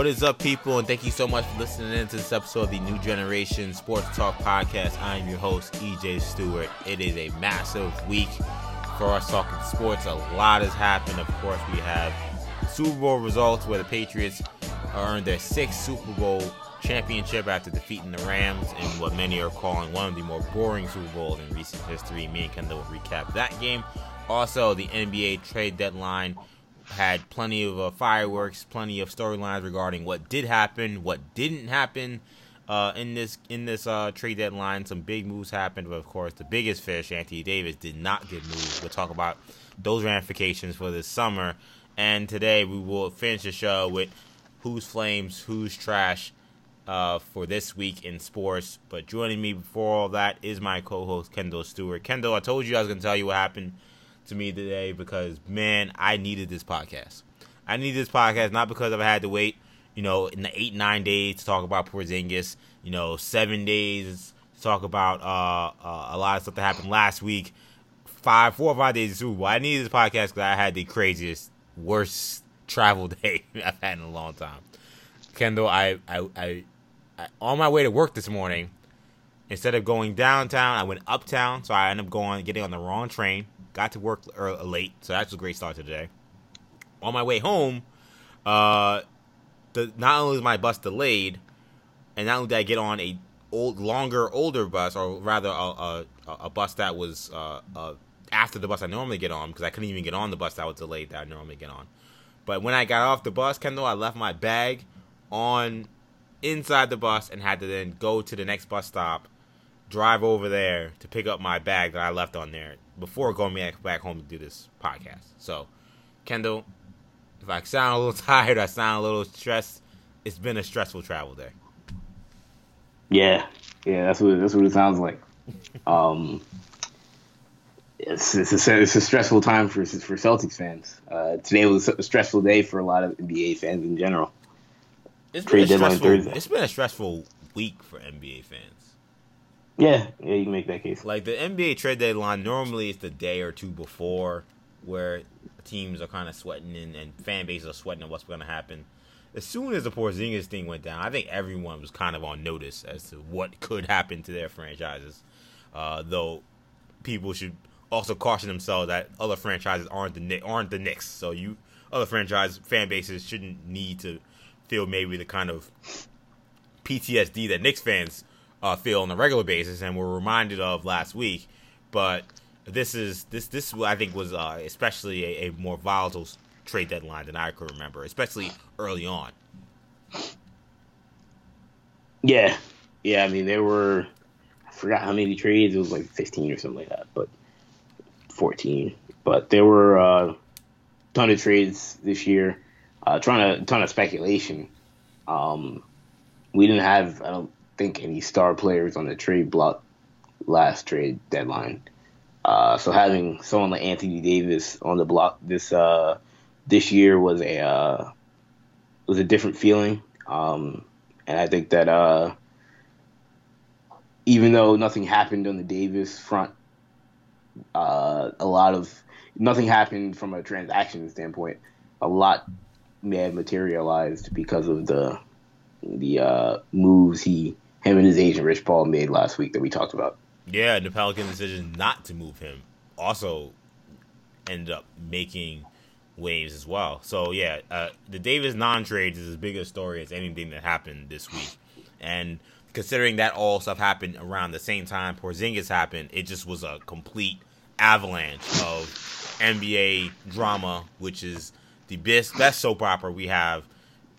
What is up, people? And thank you so much for listening in to this episode of the New Generation Sports Talk Podcast. I am your host, EJ Stewart. It is a massive week for us talking sports. A lot has happened. Of course, we have Super Bowl results where the Patriots earned their sixth Super Bowl championship after defeating the Rams in what many are calling one of the more boring Super Bowls in recent history. Me and Kendall will recap that game. Also, the NBA trade deadline had plenty of uh, fireworks, plenty of storylines regarding what did happen, what didn't happen uh, in this in this uh, trade deadline. Some big moves happened, but of course, the biggest fish, Anthony Davis, did not get moved. We'll talk about those ramifications for this summer. And today we will finish the show with who's flames, who's trash uh, for this week in sports. But joining me before all that is my co-host Kendall Stewart. Kendall, I told you I was going to tell you what happened to me today because man, I needed this podcast. I need this podcast not because I've had to wait, you know, in the eight nine days to talk about Porzingis, you know, seven days to talk about uh, uh, a lot of stuff that happened last week, five, four or five days of Super Bowl. I needed this podcast because I had the craziest, worst travel day I've had in a long time. Kendall, I, I, I, I on my way to work this morning, instead of going downtown, I went uptown. So I ended up going getting on the wrong train got to work late, so that's a great start to the day. On my way home, uh, the not only was my bus delayed, and not only did I get on a old, longer, older bus, or rather a, a, a bus that was uh, uh, after the bus I normally get on, because I couldn't even get on the bus that was delayed that I normally get on. But when I got off the bus, Kendall, I left my bag on inside the bus and had to then go to the next bus stop, drive over there to pick up my bag that I left on there before going back, home to do this podcast. So, Kendall, if I sound a little tired, I sound a little stressed. It's been a stressful travel day. Yeah, yeah, that's what that's what it sounds like. um, it's it's a, it's a stressful time for for Celtics fans. Uh, today was a stressful day for a lot of NBA fans in general. It's been, a stressful, it's been a stressful week for NBA fans. Yeah, yeah, you can make that case. Like the NBA trade deadline, normally it's the day or two before where teams are kind of sweating and, and fan bases are sweating on what's going to happen. As soon as the Porzingis thing went down, I think everyone was kind of on notice as to what could happen to their franchises. Uh, though people should also caution themselves that other franchises aren't the aren't the Knicks, so you other franchise fan bases shouldn't need to feel maybe the kind of PTSD that Knicks fans uh, feel on a regular basis, and we're reminded of last week. But this is this this I think was uh, especially a, a, more volatile trade deadline than I could remember, especially early on. Yeah, yeah. I mean, there were I forgot how many trades. It was like fifteen or something like that, but fourteen. But there were a uh, ton of trades this year. Uh, trying to ton of speculation. Um, we didn't have I don't think any star players on the trade block last trade deadline. Uh, so having someone like Anthony Davis on the block this uh, this year was a uh, was a different feeling, um, and I think that uh, even though nothing happened on the Davis front, uh, a lot of nothing happened from a transaction standpoint. A lot may have materialized because of the the uh, moves he him and his agent Rich Paul made last week that we talked about. Yeah, the Pelican decision not to move him also ended up making waves as well. So yeah, uh, the Davis non-trades is as big a story as anything that happened this week, and considering that all stuff happened around the same time Porzingis happened, it just was a complete avalanche of NBA drama, which is the best best soap opera we have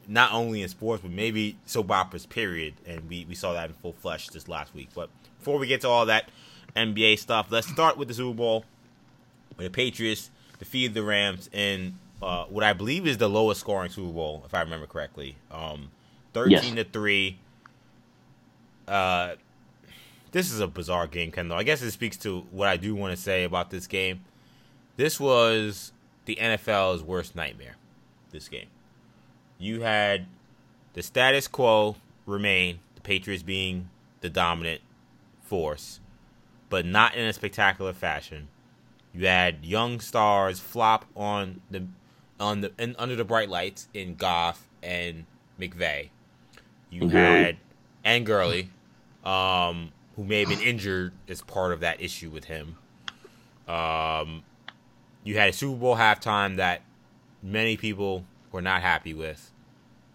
not only in sports, but maybe soap operas, period. And we, we saw that in full flesh this last week. But before we get to all that NBA stuff, let's start with the Super Bowl. Where the Patriots defeated the Rams in uh, what I believe is the lowest scoring Super Bowl, if I remember correctly. Um, 13 yes. to 3. Uh, this is a bizarre game, Kendall. I guess it speaks to what I do want to say about this game. This was the NFL's worst nightmare, this game you had the status quo remain, the Patriots being the dominant force, but not in a spectacular fashion. You had young stars flop on the on the and under the bright lights in Goff and McVay. You And had and Gurley, um, who may have been injured as part of that issue with him. Um, you had a Super Bowl halftime that many people were not happy with.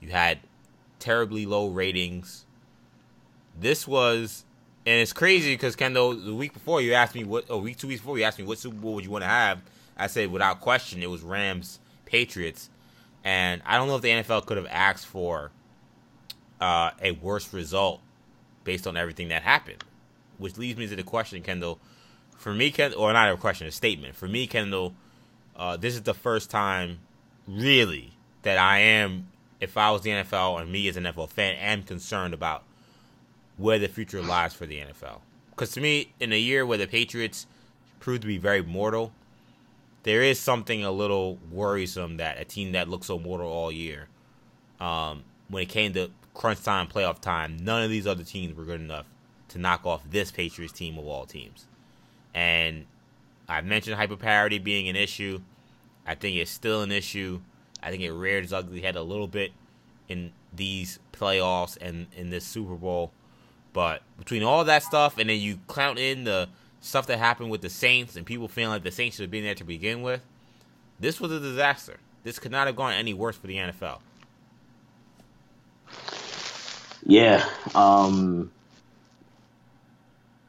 You had terribly low ratings. This was, and it's crazy because Kendall, the week before you asked me what, a week, two weeks before you asked me what Super Bowl would you want to have. I said without question it was Rams Patriots, and I don't know if the NFL could have asked for uh, a worse result based on everything that happened. Which leads me to the question, Kendall. For me, Kendall, or not a question, a statement. For me, Kendall, uh, this is the first time, really, that I am, if I was the NFL and me as an NFL fan, am concerned about where the future lies for the NFL. Because to me, in a year where the Patriots proved to be very mortal, there is something a little worrisome that a team that looked so mortal all year, um, when it came to crunch time, playoff time, none of these other teams were good enough to knock off this Patriots team of all teams. And I've mentioned hyper parity being an issue. I think it's still an issue. I think it reared its ugly head a little bit in these playoffs and in this Super Bowl. But between all that stuff and then you count in the stuff that happened with the Saints and people feeling like the Saints should have been there to begin with, this was a disaster. This could not have gone any worse for the NFL. Yeah, um,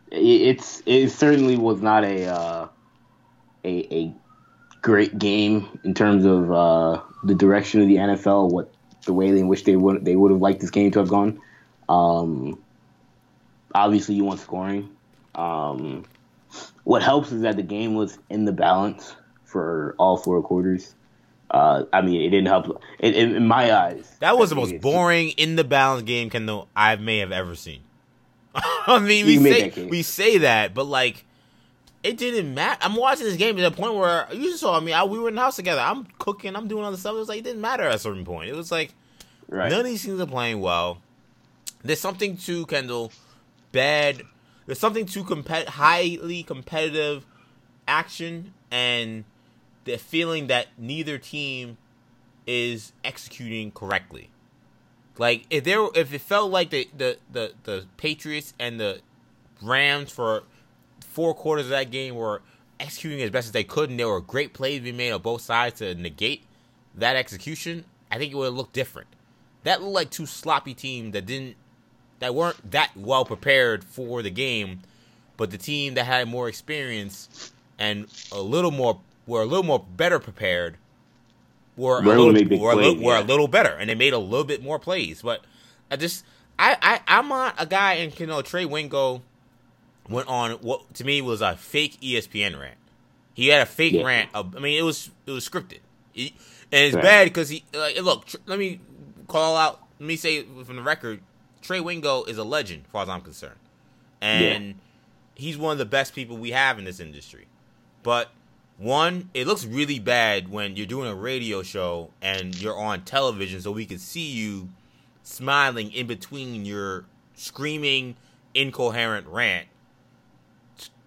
it, it's it certainly was not a uh, a a great game in terms of uh, the direction of the NFL, what the way in which they would they would have liked this game to have gone. Um, obviously, you want scoring. Um, what helps is that the game was in the balance for all four quarters. Uh, I mean, it didn't help. In, in, in my eyes, That was the most boring in the balance game Kendall I may have ever seen. I mean, we say we say that, but like, it didn't matter. I'm watching this game to the point where you saw me. I, we were in the house together. I'm cooking. I'm doing other stuff. It was like it didn't matter at a certain point. It was like Right. none of these teams are playing well. There's something to Kendall bad. There's something to compet- highly competitive action and the feeling that neither team is executing correctly. Like if there, if it felt like the the the, the Patriots and the Rams for four quarters of that game were executing as best as they could, and there were great plays being made on both sides to negate that execution, I think it would have looked different. That looked like two sloppy teams that didn't, that weren't that well prepared for the game, but the team that had more experience and a little more were a little more better prepared were a Were able to little, make big were, a plays, little, were a little better, and they made a little bit more plays. But I just, I, I, I'm not a guy, and you know, Trey Wingo went on what to me was a fake ESPN rant. He had a fake Yeah. rant. Of, I mean, it was it was scripted, and it's Right. bad because he like look. Tr- let me call out. Let me say from the record, Trey Wingo is a legend, as far as I'm concerned, and he's one of the best people we have in this industry. But one, it looks really bad when you're doing a radio show and you're on television, so we can see you smiling in between your screaming, incoherent rant.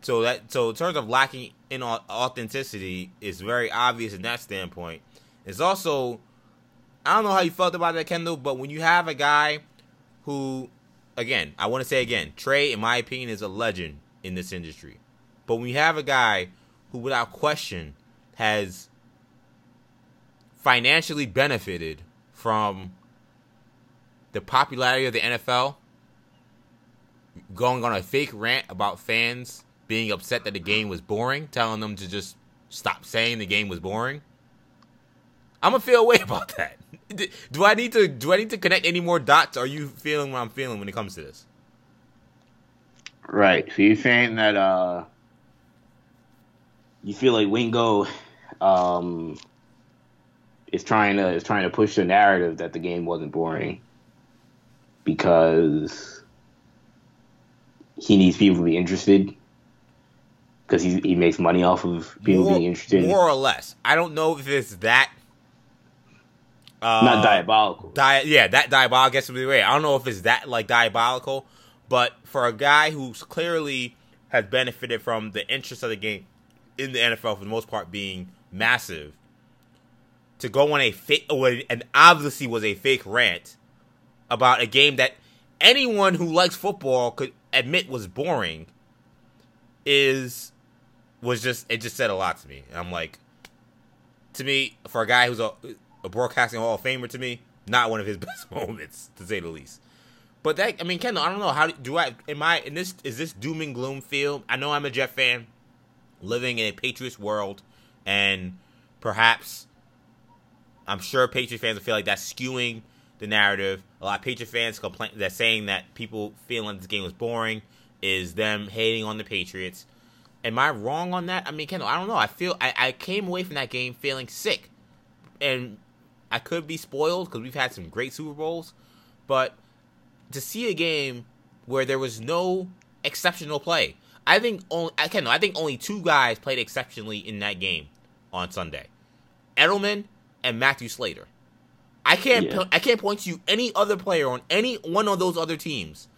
So that so in terms of lacking in authenticity is very obvious in that standpoint. It's also I don't know how you felt about that, Kendall, but when you have a guy who, again, I want to say again, Trey, in my opinion, is a legend in this industry. But when you have a guy who, without question, has financially benefited from the popularity of the NFL, going on a fake rant about fans being upset that the game was boring, telling them to just stop saying the game was boring. I'm gonna feel a way about that. Do I need to do I need to connect any more dots? Are you feeling what I'm feeling when it comes to this? Right. So you're saying that uh, you feel like Wingo um, is trying to is trying to push the narrative that the game wasn't boring because he needs people to be interested because he he makes money off of people more, being interested. more or less. I don't know if it's that. Uh, Not diabolical. Di- yeah, that diabolical gets be way. I don't know if it's that like diabolical, but for a guy who's clearly has benefited from the interest of the game in the NFL for the most part being massive, to go on a fake, and obviously was a fake rant about a game that anyone who likes football could admit was boring is was just it just said a lot to me. And I'm like, to me, for a guy who's a, a broadcasting Hall of Famer, to me, not one of his best moments to say the least. But that I mean, Kendall, I don't know how do I am I in this is this doom and gloom feel? I know I'm a Jet fan, living in a Patriots world, and perhaps I'm sure Patriot fans will feel like that's skewing the narrative. A lot of Patriot fans complain that saying that people feeling this game was boring is them hating on the Patriots. Am I wrong on that? I mean, Kendall, I don't know. I feel I, I came away from that game feeling sick, and I could be spoiled because we've had some great Super Bowls, but to see a game where there was no exceptional play. I think only I can I think only two guys played exceptionally in that game on Sunday. Edelman and Matthew Slater. I can't yeah. I can't point to you any other player on any one of those other teams.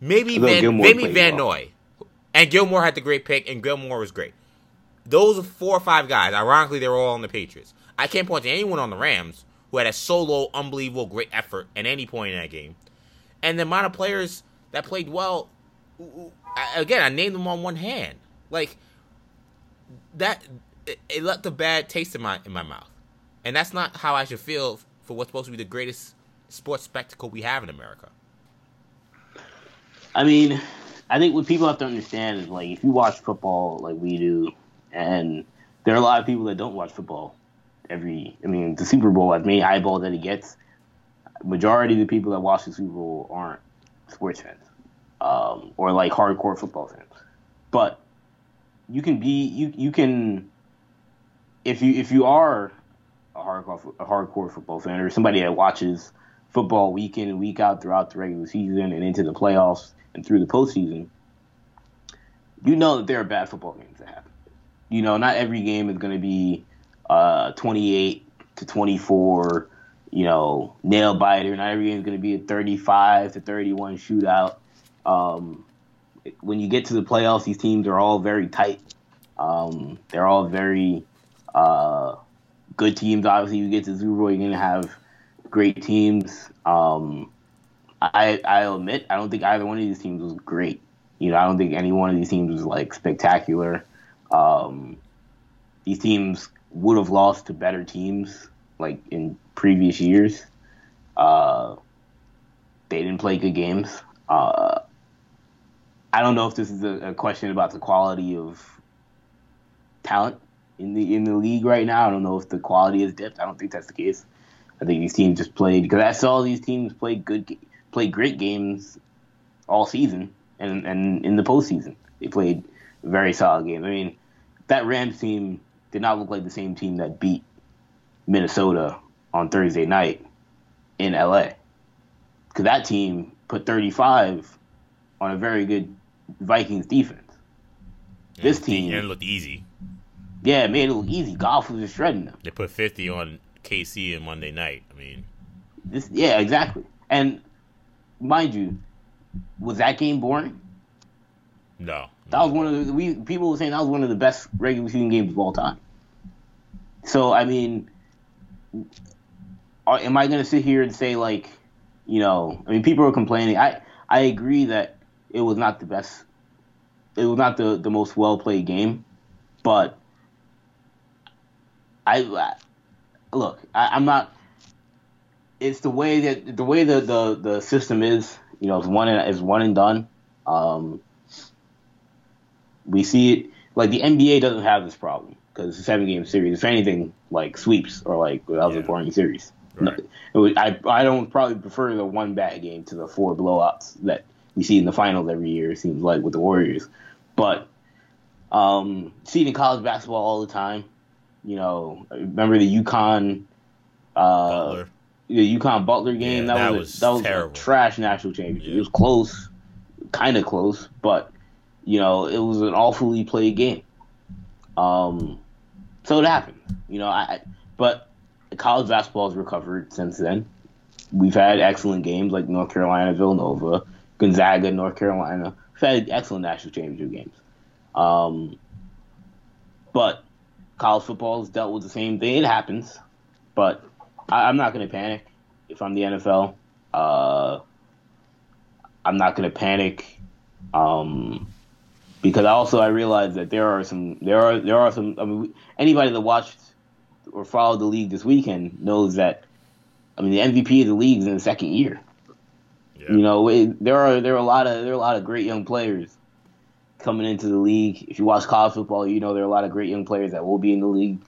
Maybe Van maybe Van. Noy. And Gilmore had the great pick and Gilmore was great. Those four or five guys, ironically they were all on the Patriots. I can't point to anyone on the Rams who had a solo unbelievable great effort at any point in that game and the amount of players that played well. Again, I named them on one hand. Like that, it, left a bad taste in my in my mouth, and that's not how I should feel for what's supposed to be the greatest sports spectacle we have in America. I mean, I think what people have to understand is like if you watch football like we do, and there are a lot of people that don't watch football every. I mean, the Super Bowl, as many eyeballs that it gets, majority of the people that watch the Super Bowl aren't sports fans um, or like hardcore football fans. But you can be you you can if you if you are a hardcore a hardcore football fan or somebody that watches football week in and week out throughout the regular season and into the playoffs and through the postseason, you know that there are bad football games that happen. You know, not every game is going to be uh, 28 to 24 you know, nail biter. Not every game is going to be a 35 to 31 shootout. Um, when you get to the playoffs, these teams are all very tight. Um, they're all very uh, good teams. Obviously, you get to Bowl, you're going to have great teams. Um, I I admit I don't think either one of these teams was great. You know, I don't think any one of these teams was like spectacular. Um, these teams would have lost to better teams like in previous years. Uh, they didn't play good games. Uh, I don't know if this is a, a, question about the quality of talent in the in the league right now. I don't know if the quality has dipped. I don't think that's the case. I think these teams just played because I saw these teams play good, play great games all season and and in the postseason they played very solid games. I mean, that Rams team did not look like the same team that beat Minnesota on Thursday night in LA. Because that team put 35 on a very good Vikings defense. Yeah, this team. It looked easy. Yeah, it made it look easy. Goff was just shredding them. They put 50 on KC and Monday night. I mean, this yeah, exactly. And mind you, was that game boring? No. That was one of the we people were saying that was one of the best regular season games of all time. So I mean, are, am I going to sit here and say like, you know, I mean, people are complaining. I I agree that it was not the best. It was not the the most well played game, but I, I look. I, am not. It's the way that the way the the, the system is. You know, it's one and it's one and done. Um, we see it like the NBA doesn't have this problem because it's a seven game series. If anything, like sweeps or like that was yeah. a boring series. Right. Was, I I don't probably prefer the one bad game to the four blowouts that we see in the finals every year. It seems like with the Warriors, but um, seeing college basketball all the time. You know, remember the UConn, uh, the UConn Butler game? Yeah, that, that, was, was that was terrible. a trash national championship. Yeah. It was close, kind of close, but you know, it was an awfully played game. Um, so it happened. You know, I but college basketball has recovered since then. We've had excellent games like North Carolina, Villanova, Gonzaga, North Carolina. We've had excellent national championship games. Um, but college football has dealt with the same thing. It happens, but I, am not going to panic if I'm the NFL. Uh, I'm not gonna panic, um, because also I realize that there are some there are there are some. I mean, anybody that watched or followed the league this weekend knows that. I mean, the MVP of the league is in the second year. Yeah. You know, it, there are there are a lot of there are a lot of great young players coming into the league. If you watch college football, you know there are a lot of great young players that will be in the league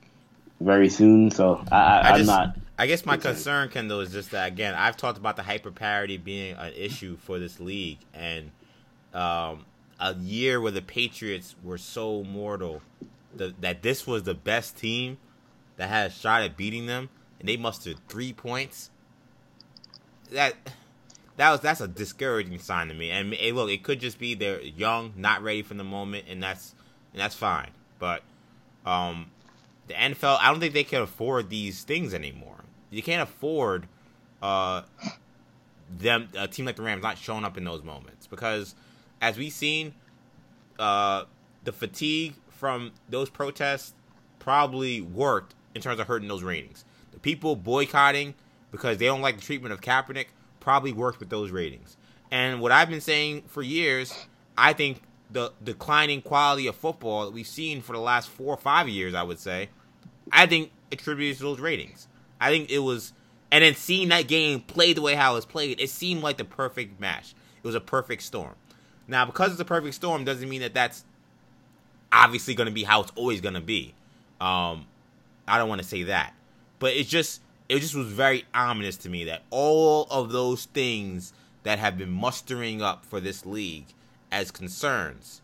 very soon. So I, am not. I guess my concern, Kendall, is just that again, I've talked about the hyper parity being an issue for this league, and um, a year where the Patriots were so mortal the, that this was the best team that had a shot at beating them, and they mustered three points. That that was that's a discouraging sign to me. And hey, look, it could just be they're young, not ready for the moment, and that's and that's fine. But um, the NFL, I don't think they can afford these things anymore. You can't afford uh, them a team like the Rams not showing up in those moments because, as we've seen, uh, the fatigue from those protests probably worked in terms of hurting those ratings. The people boycotting because they don't like the treatment of Kaepernick probably worked with those ratings. And what I've been saying for years, I think the declining quality of football that we've seen for the last four or five years, I would say, I think attributed to those ratings. I think it was, and then seeing that game played the way how it was played, it seemed like the perfect match. It was a perfect storm. Now, because it's a perfect storm, doesn't mean that that's obviously going to be how it's always going to be. Um, I don't want to say that, but it's just it just was very ominous to me that all of those things that have been mustering up for this league as concerns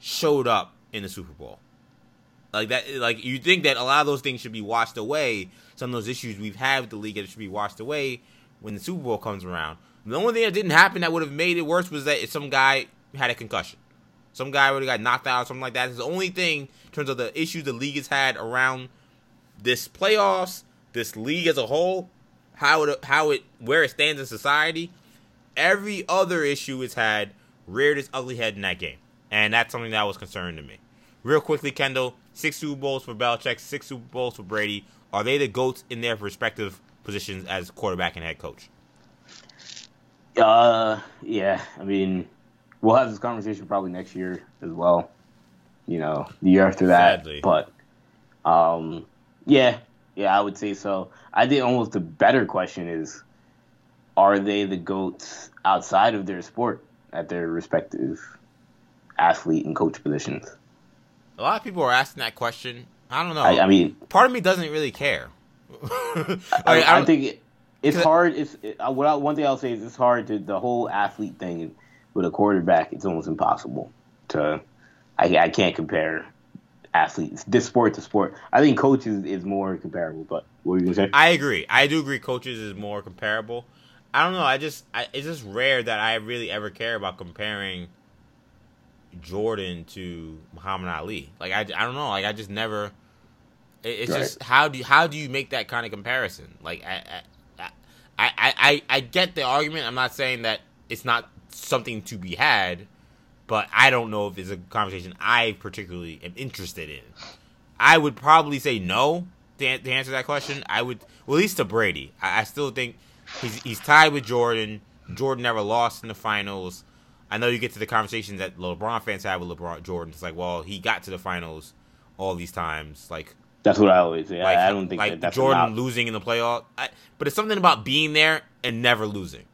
showed up in the Super Bowl. Like that, like you think that a lot of those things should be washed away. Some of those issues we've had with the league that should be washed away when the Super Bowl comes around. The only thing that didn't happen that would have made it worse was that if some guy had a concussion. Some guy would have got knocked out or something like that. It's the only thing in terms of the issues the league has had around this playoffs this league as a whole, how it how it where it stands in society, every other issue it's had reared its ugly head in that game, and that's something that was concerning to me. Real quickly, Kendall, six Super Bowls for Belichick, six Super Bowls for Brady. Are they the goats in their respective positions as quarterback and head coach? Uh, yeah. I mean, we'll have this conversation probably next year as well. You know, the year after that. Sadly. But, um, yeah, yeah, I would say so. I think almost the better question is are they the GOATs outside of their sport at their respective athlete and coach positions? A lot of people are asking that question. I don't know. I, I mean, part of me doesn't really care. I, I, I, think it, it's hard. It's it, what one thing I'll say is it's hard to the whole athlete thing with a quarterback. It's almost impossible to. I, I can't compare athletes, this sport to sport. I think coaches is more comparable. But what were you gonna say? I agree. I do agree. Coaches is more comparable. I don't know. I just I, it's just rare that I really ever care about comparing Jordan to Muhammad Ali. Like I, I don't know. Like I just never. It, it's right. just how do you, how do you make that kind of comparison? Like I I, I I I get the argument. I'm not saying that it's not something to be had but I don't know if it's a conversation I particularly am interested in. I would probably say no to, to answer that question. I would, well, at least to Brady. I, I, still think he's he's tied with Jordan. Jordan never lost in the finals. I know you get to the conversations that LeBron fans have with LeBron Jordan. It's like, well, he got to the finals all these times. Like that's what I always say. Like, I don't think like that Jordan losing in the playoff. I, but it's something about being there and never losing.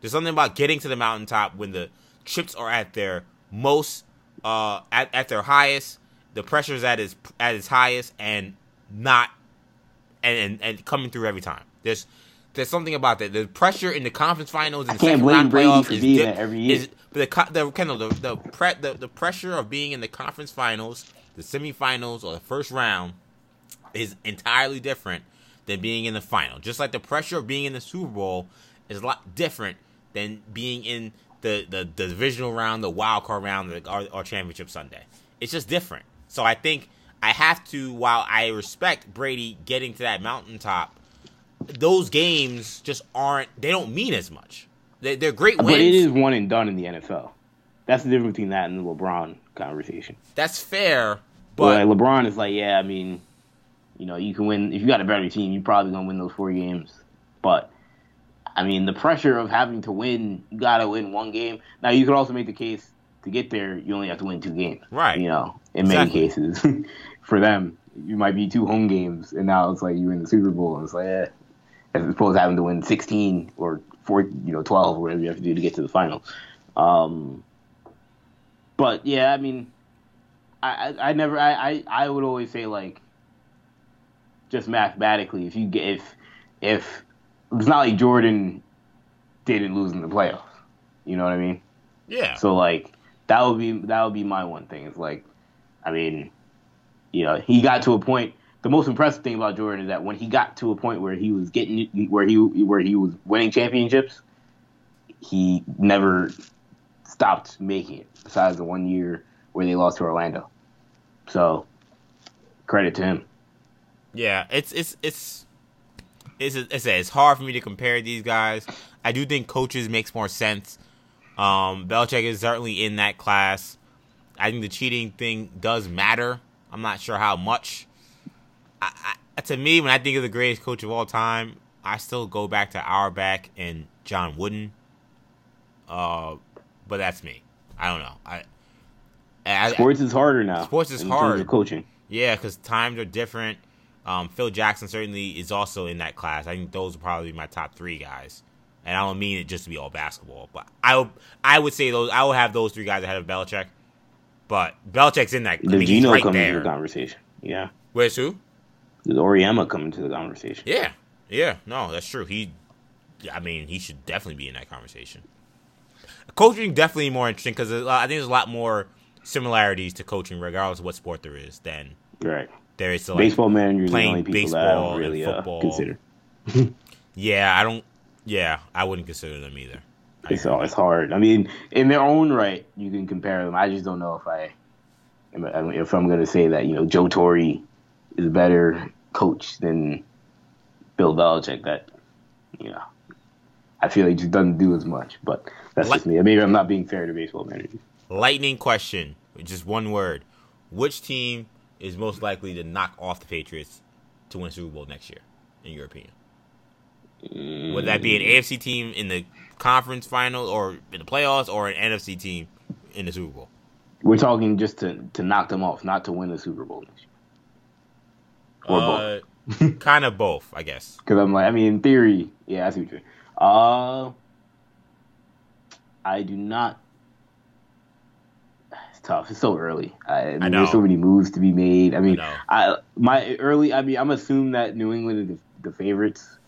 There's something about getting to the mountaintop when the chips are at their most uh, at, at their highest, the pressure is at its at its highest, and not and, and, and coming through every time. There's there's something about that. The pressure in the conference finals and the second round playoffs is, dip, every year. Is, the the kind of the the, pre, the the pressure of being in the conference finals, the semifinals, or the first round is entirely different than being in the final. Just like the pressure of being in the Super Bowl is a lot different than being in the, the, the divisional round, the wild card round, or, or championship Sunday. It's just different. So I think I have to, while I respect Brady getting to that mountaintop, those games just aren't, they don't mean as much. They, are great wins. But it is one and done in the NFL. That's the difference between that and the LeBron conversation. That's fair, but. like LeBron is like, yeah, I mean, you know, you can win. If you got a better team, you're probably going to win those four games. But I mean, the pressure of having to win, you got to win one game. Now, you could also make the case to get there, you only have to win two games. Right. You know, in many cases, for them, you might be two home games, and now it's like you win the Super Bowl, and it's like, eh, as opposed to having to win 16 or four, you know, 12 or whatever you have to do to get to the final. Um, but yeah, I mean, I, I, I never, I, I, I would always say like, just mathematically, if you get if if it's not like Jordan didn't lose in the playoffs, you know what I mean? Yeah. So like that would be that would be my one thing. It's like, I mean, you know, he got to a point. The most impressive thing about Jordan is that when he got to a point where he was getting where he where he was winning championships, he never stopped making it. Besides the one year where they lost to Orlando, so credit to him. Yeah, it's it's it's it's it's, it's hard for me to compare these guys. I do think coaches makes more sense. Um, Belichick is certainly in that class. I think the cheating thing does matter. I'm not sure how much. I, I, to me, when I think of the greatest coach of all time, I still go back to Auerbach and John Wooden. Uh, but that's me. I don't know. I, I sports is harder now. Sports is hard. coaching. Yeah, because times are different. Um, Phil Jackson certainly is also in that class. I think those are probably my top three guys. And I don't mean it just to be all basketball, but I would, I would say those I would have those three guys ahead of Belichick. But Belichick's in that. Does I mean, Geno right come into the conversation? Yeah. Where's who? Does Auriemma come into the conversation? Yeah, yeah. No, that's true. He, I mean, he should definitely be in that conversation. Coaching definitely more interesting because I think there's a lot more similarities to coaching, regardless of what sport there is, than right there is to like baseball managers playing only baseball that I don't really uh, football. consider. yeah, I don't. Yeah, I wouldn't consider them either. It's all, it's hard. I mean, in their own right, you can compare them. I just don't know if I, if I'm going to say that you know Joe Torre is a better coach than Bill Belichick. That you know, I feel like he just doesn't do as much. But that's just me. Maybe I'm not being fair to baseball managers. Lightning question, just one word: Which team is most likely to knock off the Patriots to win Super Bowl next year, in your opinion? Mm. Would that be an AFC team in the conference final or in the playoffs, or an NFC team in the Super Bowl? We're talking just to to knock them off, not to win the Super Bowl next year. Or uh, both. kind of both, I guess. Because I'm like, I mean, in theory, yeah, I see what you're. Uh, I do not tough. It's so early. I, mean, I there's so many moves to be made. I mean, I, I, my early. I mean, I'm assuming that New England is the, the favorites.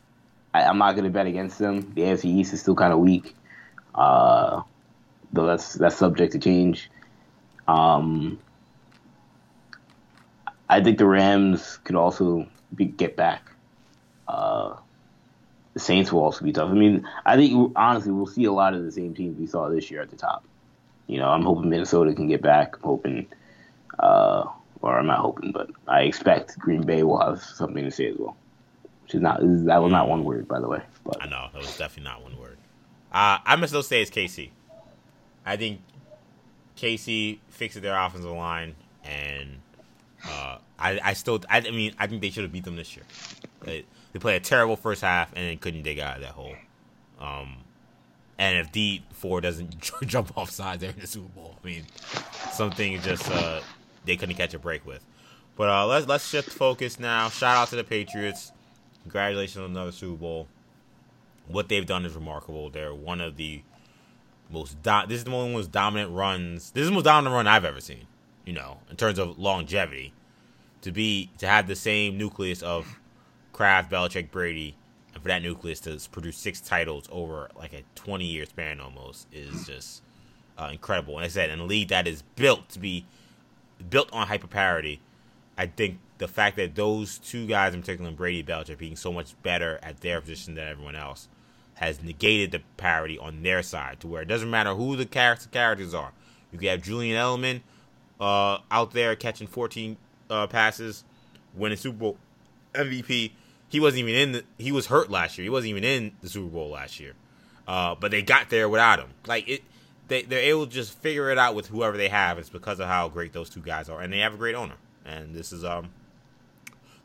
I, am not going to bet against them. The AFC East is still kind of weak, uh, though that's that's subject to change. Um, I think the Rams could also be, get back. Uh, the Saints will also be tough. I mean, I think honestly we'll see a lot of the same teams we saw this year at the top. You know, I'm hoping Minnesota can get back. I'm hoping, uh, or I'm not hoping, but I expect Green Bay will have something to say as well. Which is not that was not one word, by the way. But I know that was definitely not one word. Uh, I must still say it's KC. I think KC fixes their offensive line, and uh, I, I still, I, I, mean, I think they should have beat them this year. They, they played a terrible first half and then couldn't dig out of that hole. Um, and if Dee Ford doesn't jump off sides there in the Super Bowl, I mean, something just uh, they couldn't catch a break with. But uh, let's let's shift focus now. Shout out to the Patriots. Congratulations on another Super Bowl. What they've done is remarkable. They're one of the most do- this is the most dominant runs. This is the most dominant run I've ever seen. You know, in terms of longevity, to be to have the same nucleus of Kraft, Belichick, Brady for that nucleus to produce six titles over like a 20 year span almost is just uh, incredible. And I said, in a league that is built to be built on hyper parity, I think the fact that those two guys, in particular, Brady Belichick, being so much better at their position than everyone else, has negated the parity on their side to where it doesn't matter who the character characters are. You can have Julian Edelman uh, out there catching 14 uh, passes, winning Super Bowl MVP he wasn't even in the he was hurt last year. He wasn't even in the Super Bowl last year. Uh, but they got there without him. Like it they they're able to just figure it out with whoever they have. It's because of how great those two guys are. And they have a great owner. And this is um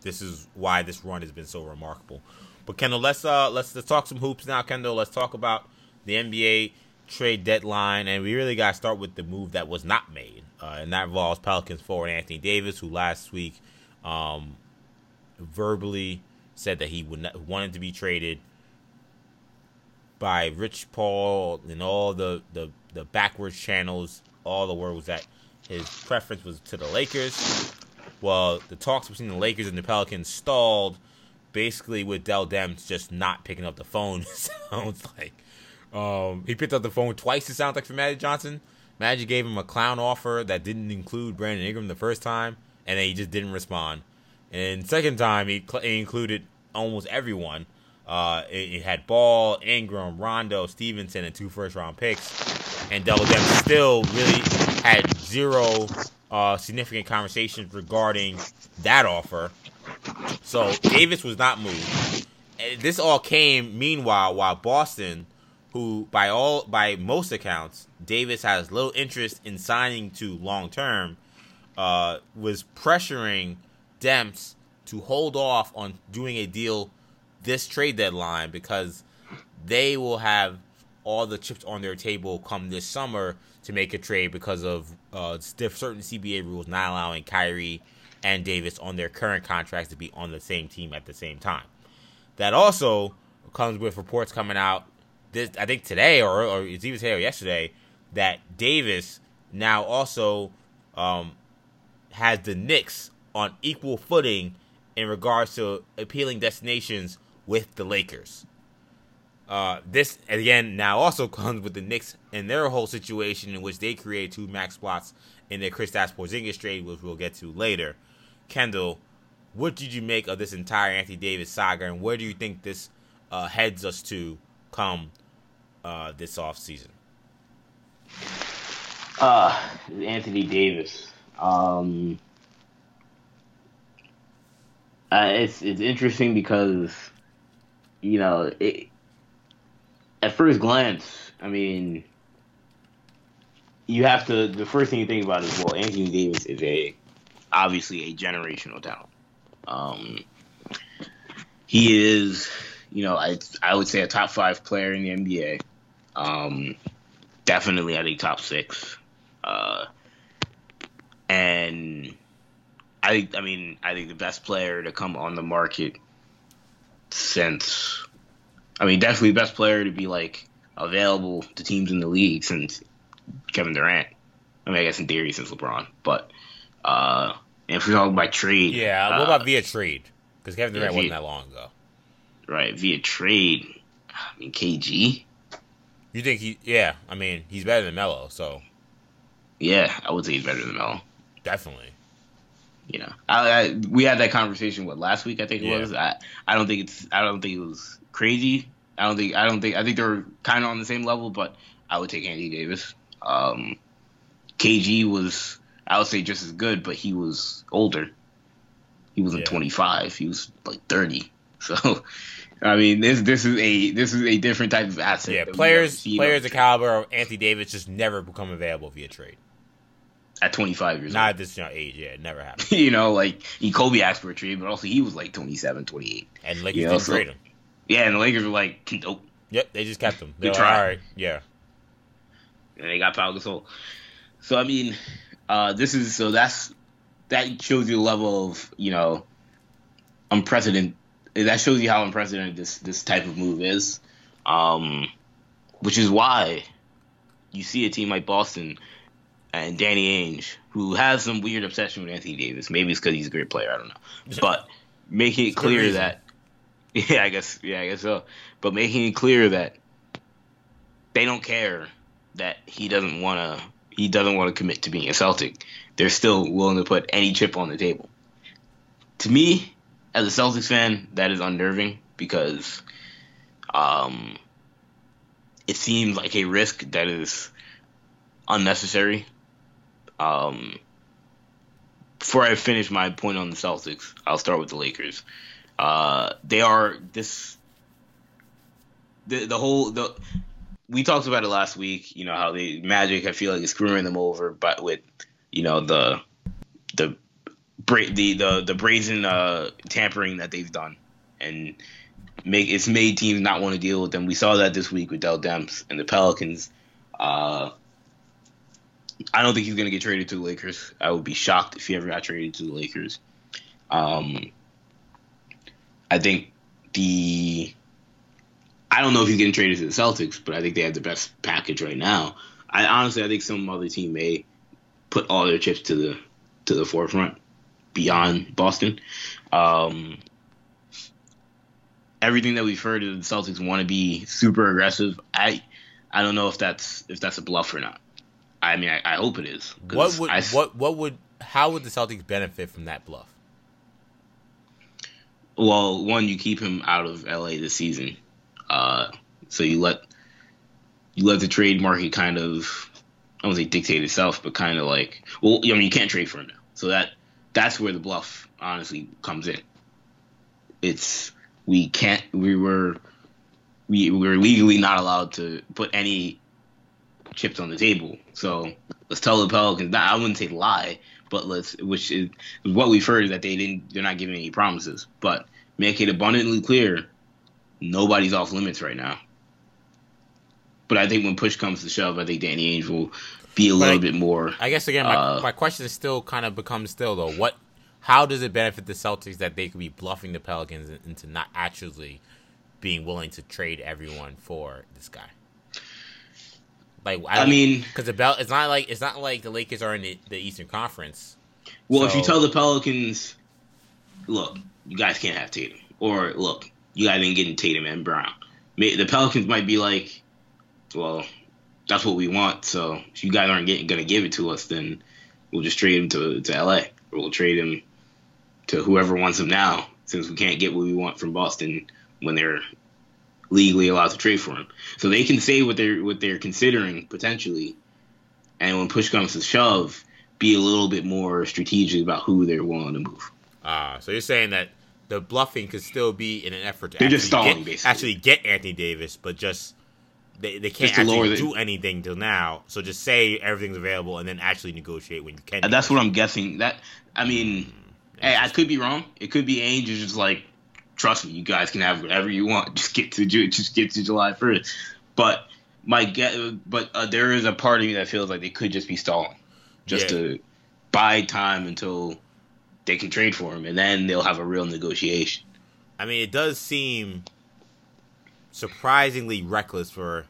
this is why this run has been so remarkable. But Kendall, let's uh let's let's talk some hoops now, Kendall. Let's talk about the NBA trade deadline, and we really got to start with the move that was not made, uh, and that involves Pelicans forward Anthony Davis, who last week um, verbally said that he would not, wanted to be traded by Rich Paul and all the, the, the backwards channels. All the word was that his preference was to the Lakers. Well, the talks between the Lakers and the Pelicans stalled, basically with Dell Demps just not picking up the phone. sounds like um, he picked up the phone twice. It sounds like for Magic Johnson. Magic gave him a clown offer that didn't include Brandon Ingram the first time, and then he just didn't respond. And second time, he, cl- he included almost everyone. Uh, it, it, had Ball, Ingram, Rondo, Stephenson, and two first round picks. And Dell Demps still really had zero uh, significant conversations regarding that offer. So Davis was not moved. This all came meanwhile while Boston, who by all by most accounts, Davis has little interest in signing to long term, uh, was pressuring Demps to hold off on doing a deal this trade deadline because they will have all the chips on their table come this summer to make a trade because of uh, certain CBA rules not allowing Kyrie and Davis on their current contracts to be on the same team at the same time. That also comes with reports coming out this I think today or, or it's even today or yesterday that Davis now also um, has the Knicks on equal footing in regards to appealing destinations with the Lakers. Uh, this again now also comes with the Knicks and their whole situation in which they create two max spots in their Kristaps Porzingis trade, which we'll get to later. Kendall, what did you make of this entire Anthony Davis saga, and where do you think this uh, heads us to come uh, this off season? Uh, Anthony Davis. Um, uh, it's it's interesting because you know it, at first glance, I mean, you have to. The first thing you think about is well, Anthony Davis is a obviously a generational talent. Um, he is, you know, I I would say a top five player in the NBA. Um, definitely at a top six. Uh, and I I mean I think the best player to come on the market since I mean definitely the best player to be like available to teams in the league since Kevin Durant. I mean I guess in theory since LeBron, but uh, if we're talking about trade, yeah, what uh, about via trade? Because Kevin Durant yeah, via, wasn't that long ago. Right, via trade. I mean KG. You think he? Yeah, I mean he's better than Melo, so. Yeah, I would say he's better than Melo. Definitely you know, I, I, we had that conversation what last week I think it yeah. was. I I don't think it's I don't think it was crazy. I don't think I don't think I think they're kind of on the same level, but I would take Andy Davis. Um, KG was I would say just as good, but he was older. He wasn't yeah. 25. He was like 30. So, I mean, this this is a this is a different type of asset. Yeah, players players the caliber of Anthony Davis just never become available via trade at 25 years old. Not old. at this young age, yeah, it never happened. you know, like he Kobe asked for a trade, but also he was like 27, 28. And Lakers you know, so, trade him. Yeah, and the Lakers were like, nope. Yep, they just kept him. They were all right, yeah. And they got Pau Gasol. So I mean, uh, this is so that's that shows you the level of you know unprecedented. That shows you how unprecedented this this type of move is, um, which is why you see a team like Boston and Danny Ainge, who has some weird obsession with Anthony Davis. Maybe it's because he's a great player. I don't know, but making it clear that yeah, I guess yeah, I guess so. But making it clear that they don't care that he doesn't want to he doesn't want to commit to being a Celtic. They're still willing to put any chip on the table. To me, as a Celtics fan, that is unnerving because um, it seems like a risk that is unnecessary um, before I finish my point on the Celtics, I'll start with the Lakers. Uh, they are this the the whole the we talked about it last week. You know how the Magic I feel like is screwing them over, but with you know the the the the the brazen uh, tampering that they've done, and make it's made teams not want to deal with them. We saw that this week with Dell Demps and the Pelicans. Uh, I don't think he's going to get traded to the Lakers. I would be shocked if he ever got traded to the Lakers. Um, I think the I don't know if he's getting traded to the Celtics, but I think they have the best package right now. I honestly I think some other team may put all their chips to the to the forefront beyond Boston. Um, everything that we've heard of the Celtics want to be super aggressive. I I don't know if that's if that's a bluff or not. I mean, I, I hope it is. What would I, what what would how would the Celtics benefit from that bluff? Well, one, you keep him out of LA this season, uh, so you let you let the trade market kind of I won't say dictate itself, but kind of like well, I mean, you can't trade for him now, so that that's where the bluff honestly comes in. It's we can't we were we were legally not allowed to put any chips on the table. So let's tell the Pelicans. I wouldn't say lie, but let's which is what we've heard is that they didn't they're not giving any promises, but make it abundantly clear nobody's off limits right now. But I think when push comes to shove, I think Danny Ainge will be a little I, bit more. I guess again, my, uh, my question is still kind of becomes still though. What, how does it benefit the Celtics that they could be bluffing the Pelicans into not actually being willing to trade everyone for this guy? Like I, I mean, because the belt, it's not like it's not like the Lakers are in the, the Eastern Conference. Well, so, if you tell the Pelicans, look, you guys can't have Tatum, or look, you guys ain't getting Tatum and Brown. The Pelicans might be like, well, that's what we want. So if you guys aren't getting, gonna give it to us, then we'll just trade him to to LA, or we'll trade him to whoever wants him now, since we can't get what we want from Boston when they're legally allowed to trade for him. So they can say what they're what they're considering potentially, and when push comes to shove, be a little bit more strategic about who they're willing to move. Ah, uh, so you're saying that the bluffing could still be in an effort to they're actually just stalling, get, basically. actually get Anthony Davis, but just they, they can't actually do anything till now. So just say everything's available and then actually negotiate when you can. And that's what I'm guessing. That I mean, mm, hey, I could be wrong. It could be Ainge is just like trust me, you guys can have whatever you want. Just get to just get to July first. But my get, but uh, there is a part of me that feels like they could just be stalling, just yeah. to buy time until they can trade for him, and then they'll have a real negotiation. I mean, it does seem surprisingly reckless for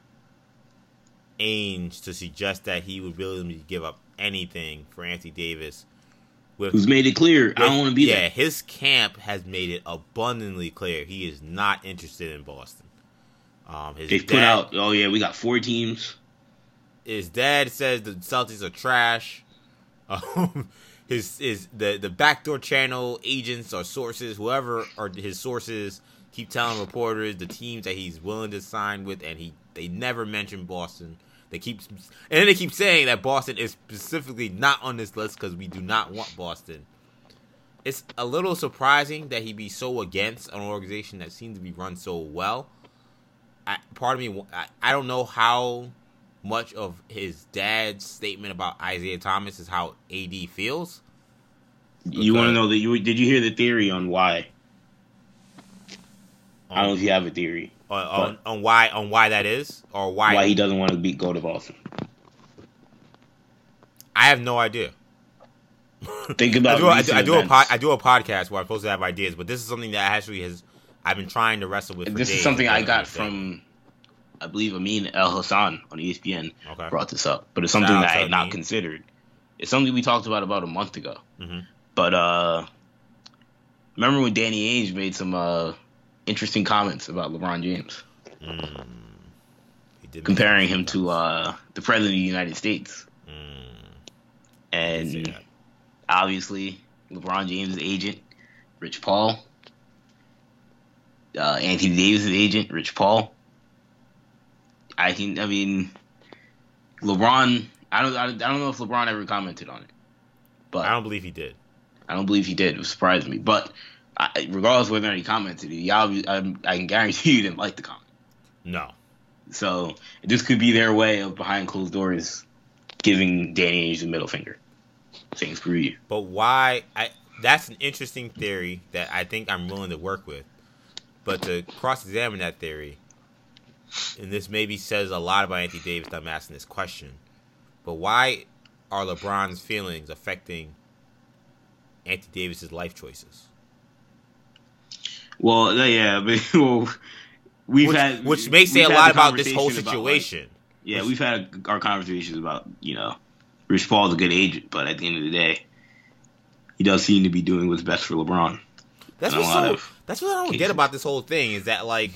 Ainge to suggest that he would willingly give up anything for Anthony Davis with, who's made it clear with, I don't want to be yeah, there. his camp has made it abundantly clear he is not interested in Boston. Um, his they put out, oh yeah, we got four teams. His dad says the Celtics are trash. Um, his is the the backdoor channel agents or sources, whoever are his sources, keep telling reporters the teams that he's willing to sign with, and he they never mention Boston. They keep and then they keep saying that Boston is specifically not on this list because we do not want Boston. It's a little surprising that he be so against an organization that seems to be run so well. I, part of me, I, I don't know how much of his dad's statement about Isaiah Thomas is how AD feels. You want to know that you did you hear the theory on why? Um, I don't know if you have a theory on, on, on, why on why that is or why why he doesn't want to beat go to Boston. I have no idea. Think about. I do, I do, I do a pod, I do a podcast where I'm supposed to have ideas, but this is something that actually has I've been trying to wrestle with. this is something I got from, I believe Amin Elhassan on ESPN okay. brought this up, but it's something that I had not considered. It's something we talked about about a month ago. Mm-hmm. But uh, remember when Danny Ainge made some uh, interesting comments about LeBron James. Mm. Comparing him to uh, the president of the United States. Mm. And obviously, LeBron James' agent, Rich Paul. Uh, Anthony Davis' agent, Rich Paul. I can, I mean, LeBron. I don't, I don't know if LeBron ever commented on it, but I don't believe he did. I don't believe he did. It surprised me, but I, regardless whether he commented, y'all, I, I can guarantee you didn't like the comment. No. So this could be their way of behind closed doors giving Danny Ainge the middle finger, saying screw you. But why? I that's an interesting theory that I think I'm willing to work with. but to cross-examine that theory, and this maybe says a lot about Anthony Davis. That I'm asking this question, but why are LeBron's feelings affecting Anthony Davis's life choices? Well, yeah, but well, we've which, had which may say a lot about this whole situation. About, like, yeah, we've had our conversations about you know, Rich Paul's a good agent, but at the end of the day, he does seem to be doing what's best for LeBron. That's what so, that's what I don't cases. get about this whole thing is that like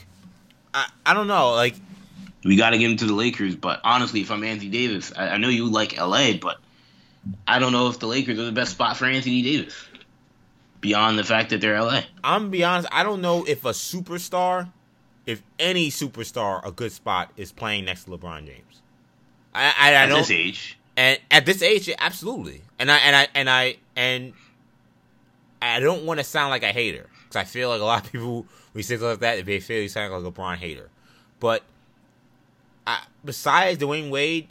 I I don't know like we got to get him to the Lakers, but honestly, if I'm Anthony Davis, I, I know you like LA, but I don't know if the Lakers are the best spot for Anthony Davis beyond the fact that they're LA. I'm be honest, I don't know if a superstar, if any superstar, a good spot is playing next to LeBron James. I, I, I at don't, this age, and at this age, absolutely. And I and I and I and I don't want to sound like a hater because I feel like a lot of people we say like that they feel you sound like a LeBron hater, but I, besides Dwyane Wade,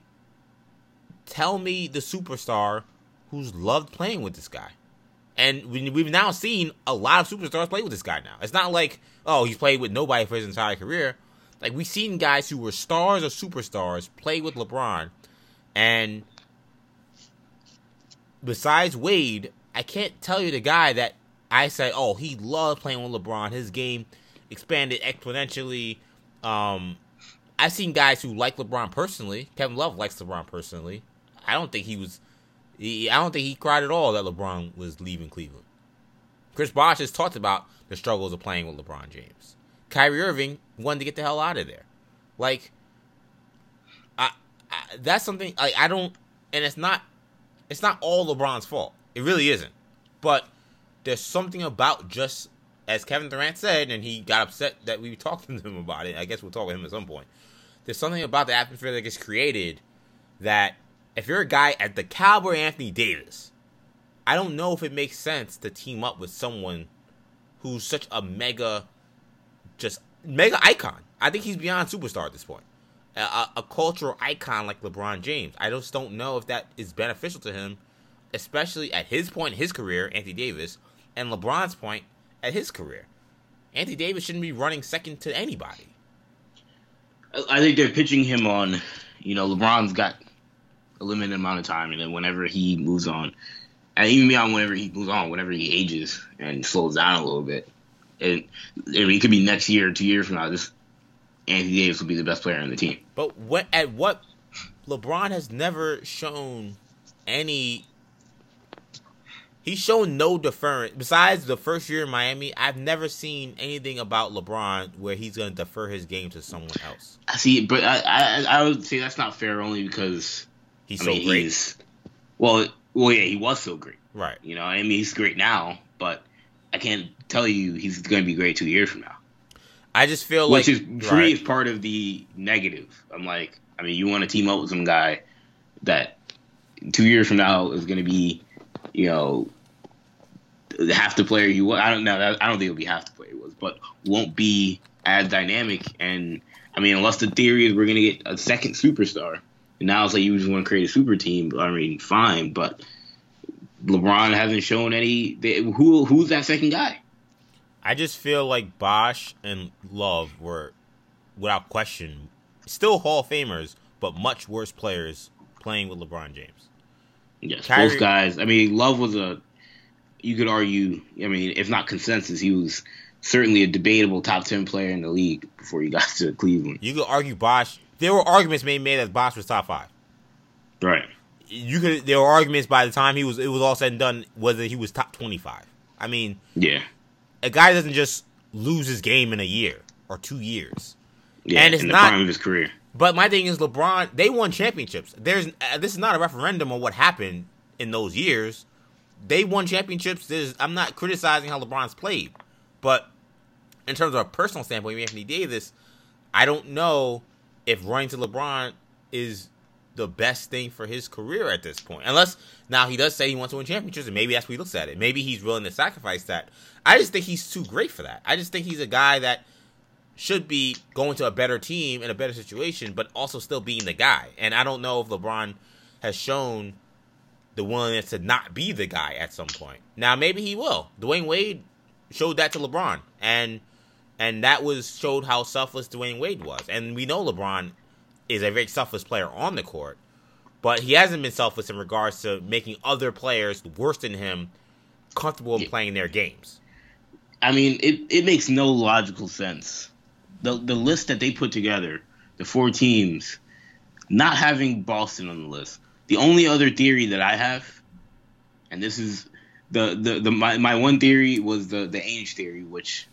tell me the superstar who's loved playing with this guy. And we've now seen a lot of superstars play with this guy now. It's not like, oh, he's played with nobody for his entire career. Like, we've seen guys who were stars or superstars play with LeBron. And besides Wade, I can't tell you the guy that I say, oh, he loved playing with LeBron. His game expanded exponentially. Um, I've seen guys who like LeBron personally. Kevin Love likes LeBron personally. I don't think he was he, I don't think he cried at all that LeBron was leaving Cleveland. Chris Bosh has talked about the struggles of playing with LeBron James. Kyrie Irving wanted to get the hell out of there. Like, I, I that's something like I don't, and it's not, it's not all LeBron's fault. It really isn't. But there's something about just as Kevin Durant said, and he got upset that we talked to him about it. I guess we'll talk with him at some point. There's something about the atmosphere that gets created that if you're a guy at the caliber Anthony Davis, I don't know if it makes sense to team up with someone who's such a mega, just mega icon. I think he's beyond superstar at this point. A, a, cultural icon like LeBron James. I just don't know if that is beneficial to him, especially at his point in his career, Anthony Davis, and LeBron's point at his career. Anthony Davis shouldn't be running second to anybody. I think they're pitching him on, you know, LeBron's got a limited amount of time, and then whenever he moves on, and even beyond whenever he moves on, whenever he ages and slows down a little bit, and I mean, it could be next year or two years from now, this Anthony Davis will be the best player on the team. But what at what LeBron has never shown any. He's shown no deference. Besides the first year in Miami, I've never seen anything about LeBron where he's going to defer his game to someone else. I see, but I, I I would say that's not fair only because He's I so mean, great. He's, well, well, yeah, he was so great. Right. You know, I mean, he's great now, but I can't tell you he's going to be great two years from now. I just feel Which like is for right. me is part of the negative. I'm like, I mean, you want to team up with some guy that two years from now is going to be, you know, half the player you was. I don't know. I don't think it'll be half the player he was, but won't be as dynamic. And I mean, unless the theory is we're going to get a second superstar, and now it's like you just want to create a super team. I mean, fine, but LeBron hasn't shown any. They, who who's that second guy? I just feel like Bosh and Love were, without question, still Hall of Famers, but much worse players playing with LeBron James. Yes, Kyrie, both guys. I mean, Love was a. You could argue. I mean, if not consensus, he was certainly a debatable top ten player in the league before he got to Cleveland. You could argue Bosh there were arguments made made that Bosh was top five. Right. You could. There were arguments by the time he was. It was all said and done whether he was top twenty five. I mean, yeah, a guy doesn't just lose his game in a year or two years. Yeah, and it's in the not, prime of his career. But my thing is, LeBron. They won championships. There's uh, this is not a referendum on what happened in those years. They won championships. There's, I'm not criticizing how LeBron's played, but in terms of a personal standpoint, Anthony Davis, I don't know if running to LeBron is the best thing for his career at this point. Unless now he does say he wants to win championships, and maybe that's what he looks at it. Maybe he's willing to sacrifice that. I just think he's too great for that. I just think he's a guy that should be going to a better team in a better situation, but also still being the guy. And I don't know if LeBron has shown the willingness to not be the guy at some point. Now maybe he will. Dwyane Wade showed that to LeBron, and and that was showed how selfless Dwyane Wade was. And we know LeBron is a very selfless player on the court, but he hasn't been selfless in regards to making other players worse than him comfortable in playing their games. I mean, it, it makes no logical sense. The the list that they put together, the four teams, not having Boston on the list. The only other theory that I have, and this is the the, the my, my one theory was the the Ainge theory, which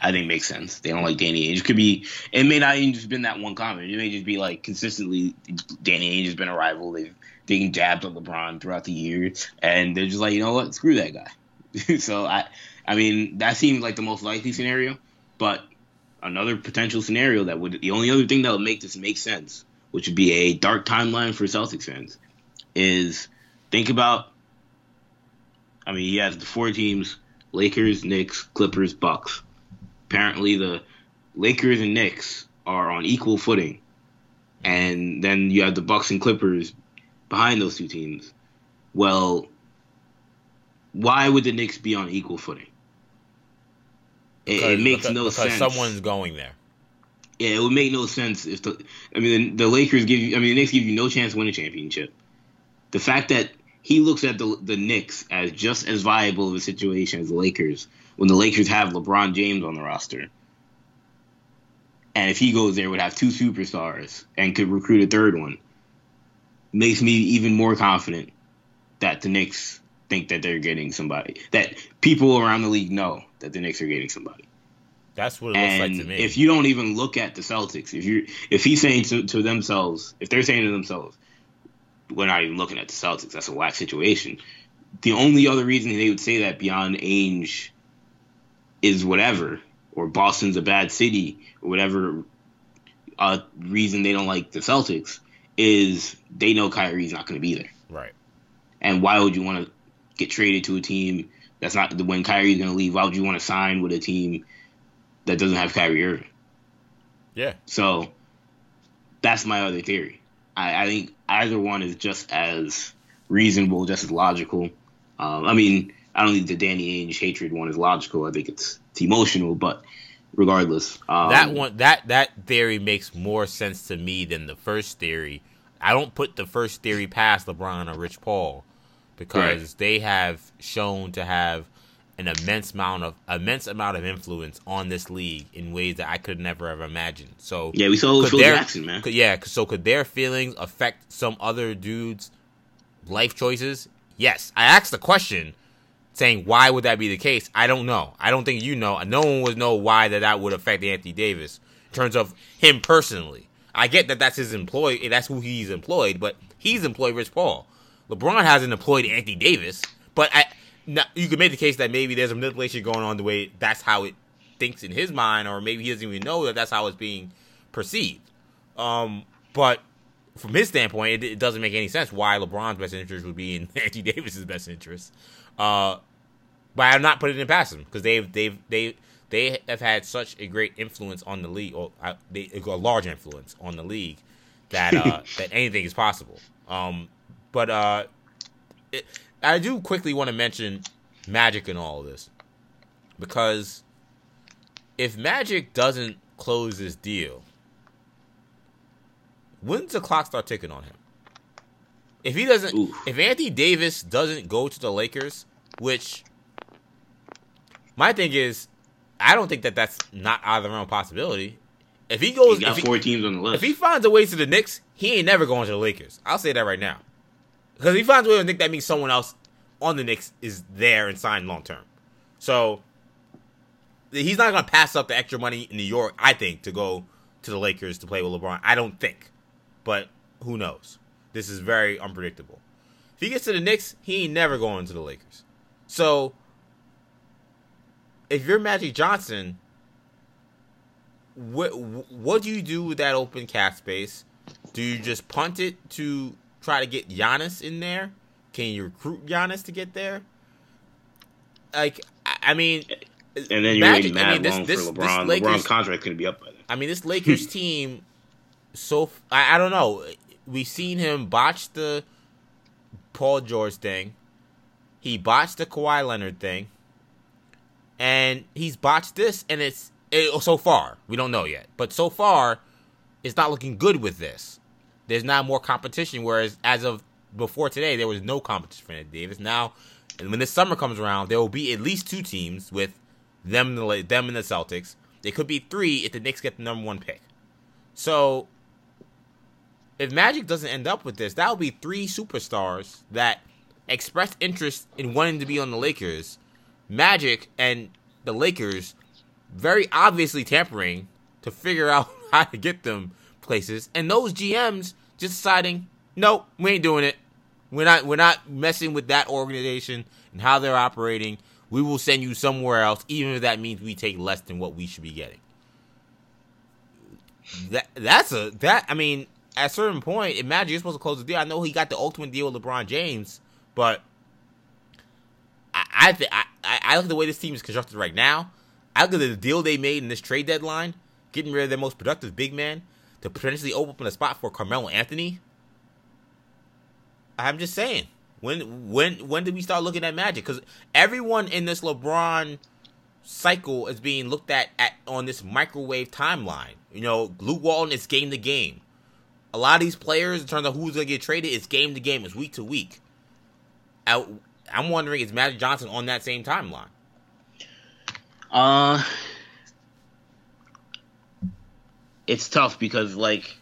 I think makes sense. They don't like Danny Ainge. It could be it may not even just been that one comment. It may just be like consistently Danny Ainge has been a rival. They've taken jabs on LeBron throughout the year, and they're just like, you know what, screw that guy. so I I mean that seems like the most likely scenario, but another potential scenario that would the only other thing that would make this make sense, which would be a dark timeline for Celtics fans, is think about I mean, he has the four teams: Lakers, Knicks, Clippers, Bucks. Apparently, the Lakers and Knicks are on equal footing, and then you have the Bucks and Clippers behind those two teams. Well, why would the Knicks be on equal footing? It, Because, it makes because, no because sense. someone's going there. Yeah, it would make no sense if the. I mean, the, the Lakers give you. I mean, the Knicks give you no chance to win a championship. The fact that he looks at the the Knicks as just as viable of a situation as the Lakers when the Lakers have LeBron James on the roster, and if he goes there, would have two superstars and could recruit a third one, makes me even more confident that the Knicks think that they're getting somebody. That people around the league know that the Knicks are getting somebody. That's what it And looks like to me. if you don't even look at the Celtics, if you if he's saying to, to themselves, if they're saying to themselves, we're not even looking at the Celtics, that's a whack situation. The only other reason they would say that beyond Ainge is whatever, or Boston's a bad city, or whatever uh, reason they don't like the Celtics is they know Kyrie's not going to be there. right. And why would you want to get traded to a team that's not when Kyrie's going to leave? Why would you want to sign with a team that doesn't have Kyrie Irving? Yeah. So that's my other theory. I, I think either one is just as reasonable, just as logical. Um, I mean, I don't think the Danny Ainge hatred one is logical. I think it's it's emotional, but regardless, um, that one that that theory makes more sense to me than the first theory. I don't put the first theory past LeBron or Rich Paul because Right. they have shown to have an immense amount of immense amount of influence on this league in ways that I could never have imagined. So Yeah, we saw Phil their- Jackson, man. could- yeah, so could their feelings affect some other dude's life choices? Yes. I asked the question saying why would that be the case? I don't know. I don't think you know. No one would know why that that would affect Anthony Davis in terms of him personally. I get that that's his employee, that's who he's employed, but he's employed Rich Paul. LeBron hasn't employed Anthony Davis, but I, you could make the case that maybe there's a manipulation going on the way that's how it thinks in his mind, or maybe he doesn't even know that that's how it's being perceived. Um, but from his standpoint, it, it doesn't make any sense why LeBron's best interest would be in Anthony Davis's best interest. Uh, but I'm not putting it past them because they've they've they they have had such a great influence on the league, or uh, they, a large influence on the league that uh, that anything is possible. Um, but uh, it, I do quickly want to mention Magic in all of this because if Magic doesn't close this deal, when's the clock start ticking on him? If he doesn't, Oof. if Anthony Davis doesn't go to the Lakers, which my thing is, I don't think that that's not out of the realm of possibility. If he goes, He got if he, four teams on the list. if he finds a way to the Knicks, he ain't never going to the Lakers. I'll say that right now. Because if he finds a way to the Knicks, that means someone else on the Knicks is there and signed long term. So he's not going to pass up the extra money in New York, I think, to go to the Lakers to play with LeBron. I don't think. But who knows? This is very unpredictable. If he gets to the Knicks, he ain't never going to the Lakers. So if you're Magic Johnson, what what do you do with that open cap space? Do you just punt it to try to get Giannis in there? Can you recruit Giannis to get there? Like, I I mean, and then you're Magic- mad I mean, this- long this- for this LeBron. Lakers- LeBron's contract going to be up by then. I mean, this Lakers team. So I don't know. We've seen him botch the Paul George thing. He botched the Kawhi Leonard thing, and he's botched this, and it's It, oh, so far, we don't know yet, but so far, it's not looking good with this. There's now more competition, whereas as of before today, there was no competition for Anthony Davis. Now, and when this summer comes around, there will be at least two teams with them, the, them and the Celtics. There could be three if the Knicks get the number one pick. So, if Magic doesn't end up with this, that will be three superstars that expressed interest in wanting to be on the Lakers. Magic and the Lakers very obviously tampering to figure out how to get them places, and those GMs just deciding, nope, we ain't doing it. We're not we're not messing with that organization and how they're operating. We will send you somewhere else, even if that means we take less than what we should be getting. That that's a that I mean, at a certain point, imagine you're supposed to close the deal. I know he got the ultimate deal with LeBron James, but I I, I, I look at the way this team is constructed right now. I look at the deal they made in this trade deadline, getting rid of their most productive big man to potentially open a spot for Carmelo Anthony. I'm just saying, when when when did we start looking at Magic? Because everyone in this LeBron cycle is being looked at, at on this microwave timeline. You know, Luke Walton is game to game. A lot of these players, in terms of who's gonna get traded, it's game to game, it's week to week. I, I'm wondering, is Magic Johnson on that same timeline? Uh, it's tough because like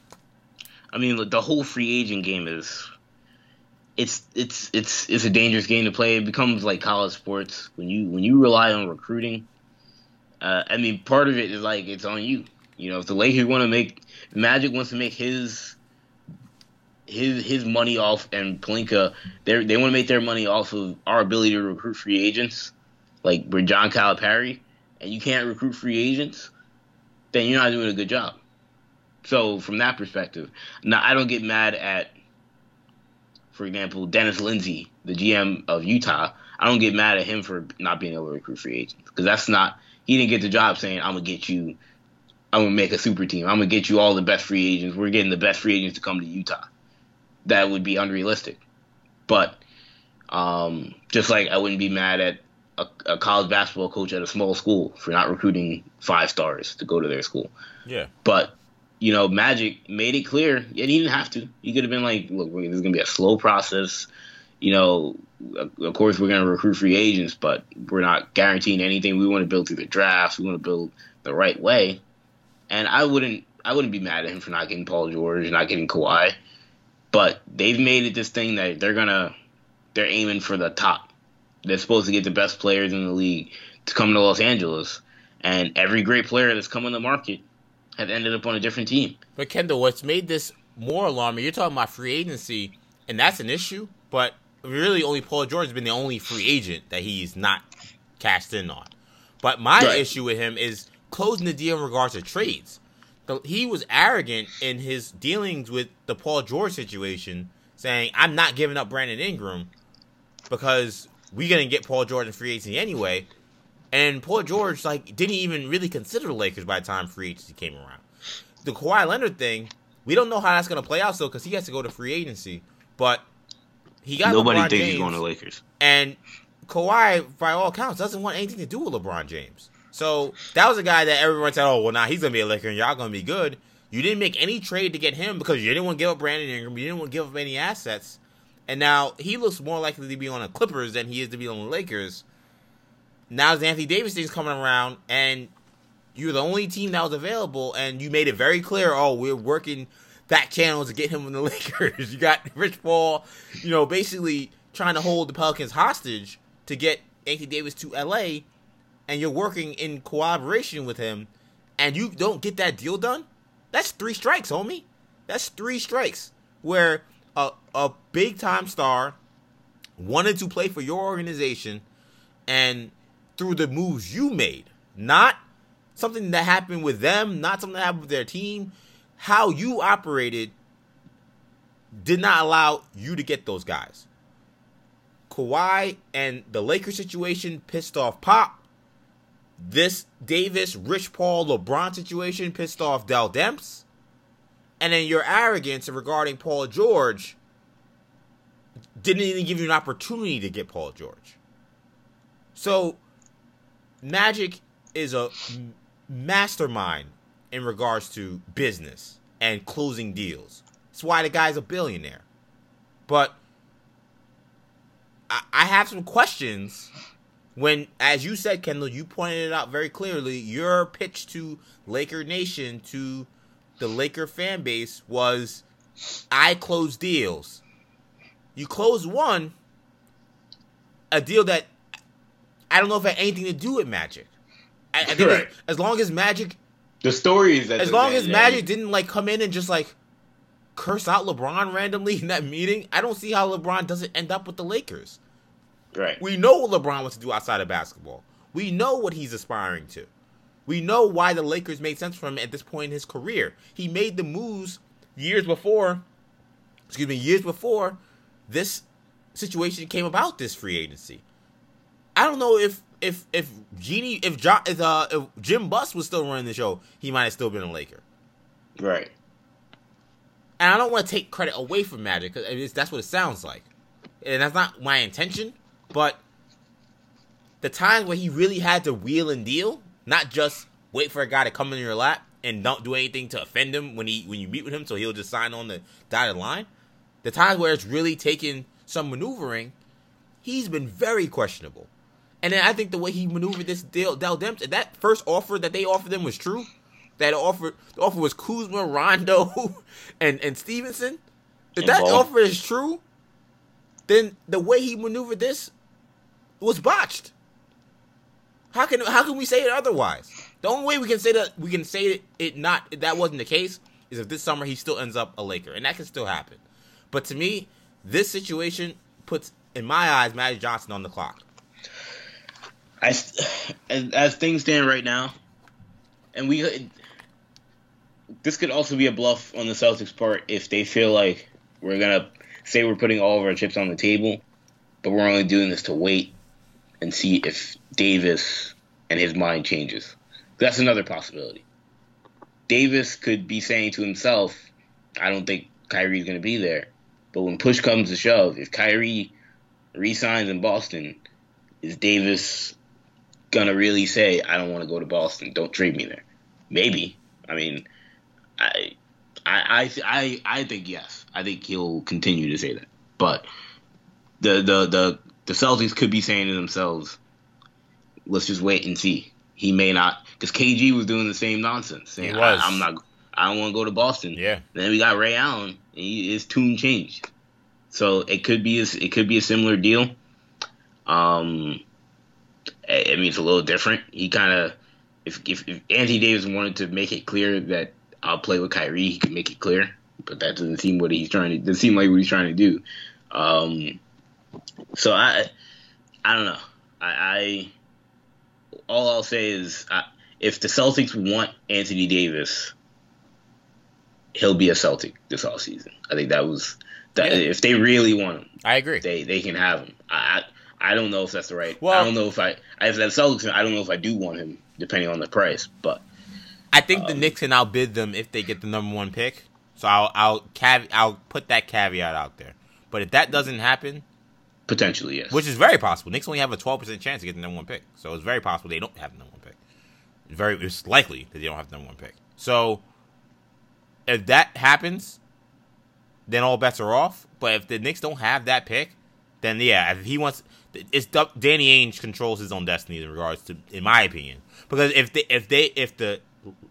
I mean the whole free agent game is it's it's it's it's a dangerous game to play. It becomes like college sports when you when you rely on recruiting. Uh, I mean, part of it is like it's on you. You know, if the Lakers want to make Magic wants to make his his his money off and Pelinka, they they want to make their money off of our ability to recruit free agents, like we're John Calipari, and you can't recruit free agents, then you're not doing a good job. So from that perspective, now I don't get mad at, for example, Dennis Lindsey, the GM of Utah. I don't get mad at him for not being able to recruit free agents because that's not he didn't get the job saying I'm gonna get you, I'm gonna make a super team. I'm gonna get you all the best free agents. We're getting the best free agents to come to Utah. That would be unrealistic. But um, just like I wouldn't be mad at a, a, college basketball coach at a small school for not recruiting five stars to go to their school. Yeah. But you know, Magic made it clear, and he didn't have to. He could have been like, "Look, this is gonna be a slow process. You know, of course we're gonna recruit free agents, but we're not guaranteeing anything. We want to build through the drafts. We want to build the right way." And I wouldn't, I wouldn't be mad at him for not getting Paul George, not getting Kawhi. But they've made it this thing that they're gonna, they're aiming for the top. They're supposed to get the best players in the league to come to Los Angeles, and every great player that's come on the market have ended up on a different team. But Kendall, what's made this more alarming? You're talking about free agency, and that's an issue. But really, only Paul George has been the only free agent that he's not cashed in on. But my right. issue with him is closing the deal in regards to trades. He was arrogant in his dealings with the Paul George situation, saying, "I'm not giving up Brandon Ingram because we're gonna get Paul George in free agency anyway." And Paul George like didn't even really consider the Lakers by the time free agency came around. The Kawhi Leonard thing, we don't know how that's going to play out still because he has to go to free agency. But he got nobody LeBron thinks James, he's going to Lakers. And Kawhi, by all accounts, doesn't want anything to do with LeBron James. So that was a guy that everyone said, "Oh, well, now nah, he's to be a Laker and y'all to be good." You didn't make any trade to get him because you didn't want to give up Brandon Ingram. You didn't want to give up any assets. And now he looks more likely to be on the Clippers than he is to be on the Lakers now the Anthony Davis thing's coming around, and you're the only team that was available, and you made it very clear. Oh, we're working that channel to get him from the Lakers. you got Rich Paul, you know, basically trying to hold the Pelicans hostage to get Anthony Davis to LA, and you're working in cooperation with him, and you don't get that deal done. That's three strikes, homie. That's three strikes where a a big time star wanted to play for your organization, and through the moves you made, not something that happened with them, not something that happened with their team. How you operated did not allow you to get those guys. Kawhi and the Lakers situation pissed off Pop. This Davis, Rich Paul, LeBron situation pissed off Dell Demps. And then your arrogance regarding Paul George didn't even give you an opportunity to get Paul George. So Magic is a mastermind in regards to business and closing deals. That's why the guy's a billionaire. But I, I have some questions when, as you said, Kendall, you pointed it out very clearly. Your pitch to Laker Nation, to the Laker fan base, was I close deals. You close one, a deal that I don't know if it had anything to do with Magic. I, I think Right. as long as Magic, The story is that as long as Magic didn't like come in and just like curse out LeBron randomly in that meeting, I don't see how LeBron doesn't end up with the Lakers. Right, We know what LeBron wants to do outside of basketball. We know what he's aspiring to. We know why the Lakers made sense for him at this point in his career. He made the moves years before, excuse me, years before this situation came about. This free agency. I don't know if if if Jeanie if, jo, if, uh, if Jim Buss was still running the show, he might have still been a Laker. right. And I don't want to take credit away from Magic because that's what it sounds like, and that's not my intention. But the times where he really had to wheel and deal, not just wait for a guy to come in your lap and don't do anything to offend him when he when you meet with him, so he'll just sign on the dotted line. The times where it's really taken some maneuvering, he's been very questionable. And then I think the way he maneuvered this deal, Dell Demps, that first offer that they offered him was true. That offer, the offer was Kuzma, Rondo, and and Stephenson. If that offer is true, then the way he maneuvered this was botched. How can how can we say it otherwise? The only way we can say that we can say it, not that wasn't the case is if this summer he still ends up a Laker, and that can still happen. But to me, this situation puts, in my eyes, Magic Johnson on the clock. As, as things stand right now, and we, this could also be a bluff on the Celtics' part if they feel like we're gonna say we're putting all of our chips on the table, but we're only doing this to wait and see if Davis and his mind changes. That's another possibility. Davis could be saying to himself, "I don't think Kyrie's gonna be there," but when push comes to shove, if Kyrie resigns in Boston, is Davis gonna really say, "I don't want to go to Boston. Don't trade me there"? Maybe. I mean, I, I, I, I, I think yes. I think he'll continue to say that. But the the the the Celtics could be saying to themselves, "Let's just wait and see." He may not, because KG was doing the same nonsense. Saying, He was. I, am not. I don't want to go to Boston. Yeah. Then we got Ray Allen, and he, his tune changed. So it could be a, it could be a similar deal. Um, I I mean it's a little different. He kind of if, if if Anthony Davis wanted to make it clear that I'll play with Kyrie, he could make it clear. But that doesn't seem what he's trying to. Doesn't seem like what he's trying to do. Um, so I I don't know. I, I all I'll say is I, if the Celtics want Anthony Davis, he'll be a Celtic this all season. I think that was that. Yeah. If they really want him, I agree. they they can have him. I I, I don't know if that's the right. Well- I don't know if I as that Celtics, I don't know if I do want him depending on the price. But I think the Um, Knicks can outbid them if they get the number one pick. So I'll I'll cav- I'll put that caveat out there. But if that doesn't happen, potentially yes. which is very possible, Knicks only have a twelve percent chance to get the number one pick. So it's very possible they don't have the number one pick. It's very it's likely that they don't have the number one pick. So if that happens, then all bets are off. But if the Knicks don't have that pick, then yeah, if he wants, it's Danny Ainge controls his own destiny in regards to, in my opinion, because if they if they if the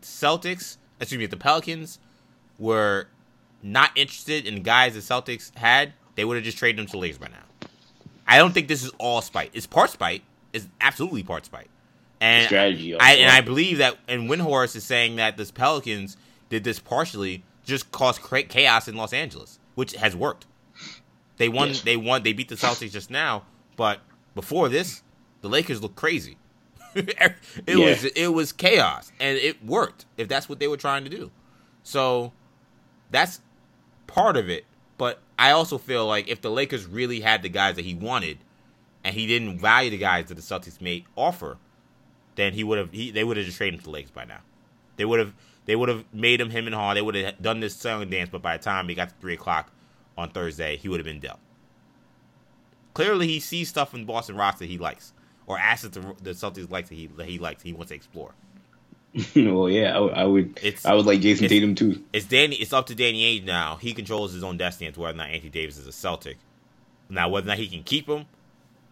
Celtics, excuse me, if the Pelicans were not interested in guys the Celtics had, they would have just traded them to the Lakers by now. I don't think this is all spite. It's part spite. It's absolutely part spite. And Strategy I and I believe that and Windhorst is saying that this Pelicans did this partially just cause cra- chaos in Los Angeles, which has worked. They won. Yes. They won. They beat the Celtics just now, but before this, the Lakers looked crazy. it Yeah. was it was chaos, and it worked. If that's what they were trying to do, so that's part of it. I also feel like if the Lakers really had the guys that he wanted, and he didn't value the guys that the Celtics made offer, then he would have. He, they would have just traded him to the Lakers by now. They would have. They would have made him him and Hall. They would have done this selling dance. But by the time he got to three o'clock on Thursday, he would have been dealt. Clearly, he sees stuff in Boston roster he likes, or assets the, the Celtics likes that he that he likes. He wants to explore. well, yeah, I, I would. It's- I would like Jayson Tatum too. It's Danny. It's up to Danny Ainge now. He controls his own destiny as to whether or not Anthony Davis is a Celtic. Now, whether or not he can keep him,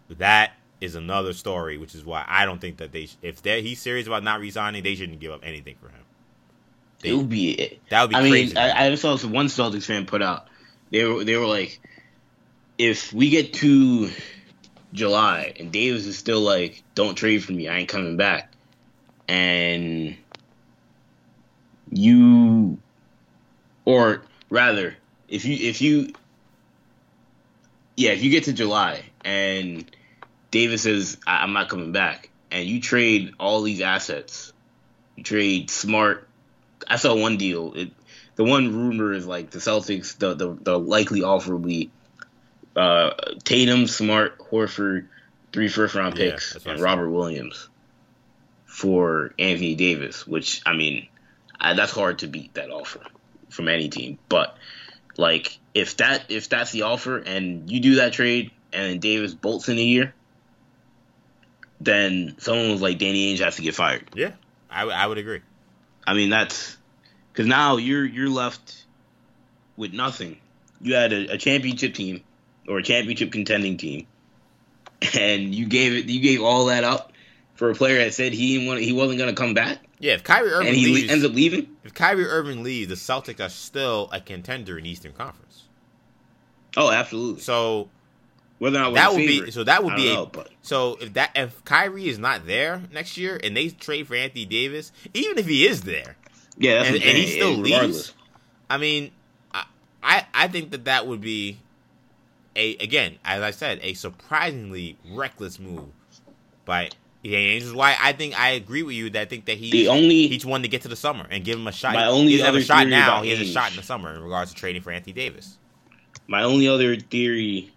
that is another story. Which is why I don't think that they, if he's serious about not resigning, they shouldn't give up anything for him. They- It would be. that would be I mean. I, I saw some one Celtics fan put out. They were they were like, if we get to July and Davis is still like, don't trade for me, I ain't coming back, and you, or rather, if you if you, yeah, if you get to July and Davis says I'm not coming back, and you trade all these assets, you trade Smart. I saw one deal. It, the one rumor is like the Celtics. The the, the likely offer will be uh, Tatum, Smart, Horford, three first round picks, I and. Robert Williams for Anthony Davis. Which I mean, I, that's hard to beat that offer from any team. But like, if that if that's the offer, and you do that trade, and Davis bolts in a year, then someone was like Danny Ainge has to get fired. yeah, I, w- I would agree. I mean, that's because now you're you're left with nothing. You had a, a championship team or a championship contending team, and you gave it you gave all that up for a player that said he want he wasn't going to come back, Yeah, if Kyrie Irving and he leaves, ends up leaving. if Kyrie Irving leaves, the Celtics are still a contender in Eastern Conference. Oh, absolutely. So Whether or not that would the be so that would be a, know, so if that if Kyrie is not there next year and they trade for Anthony Davis, even if he is there, yeah, that's and, and he still regardless. leaves. I mean, I, I I think that that would be a again, as I said, a surprisingly reckless move by Ainge. Which is why I think I agree with you that I think that he The only each one to get to the summer and give him a shot. My only he doesn't have a other shot now. He has a shot in the summer in regards to trading for Anthony Davis. my only other theory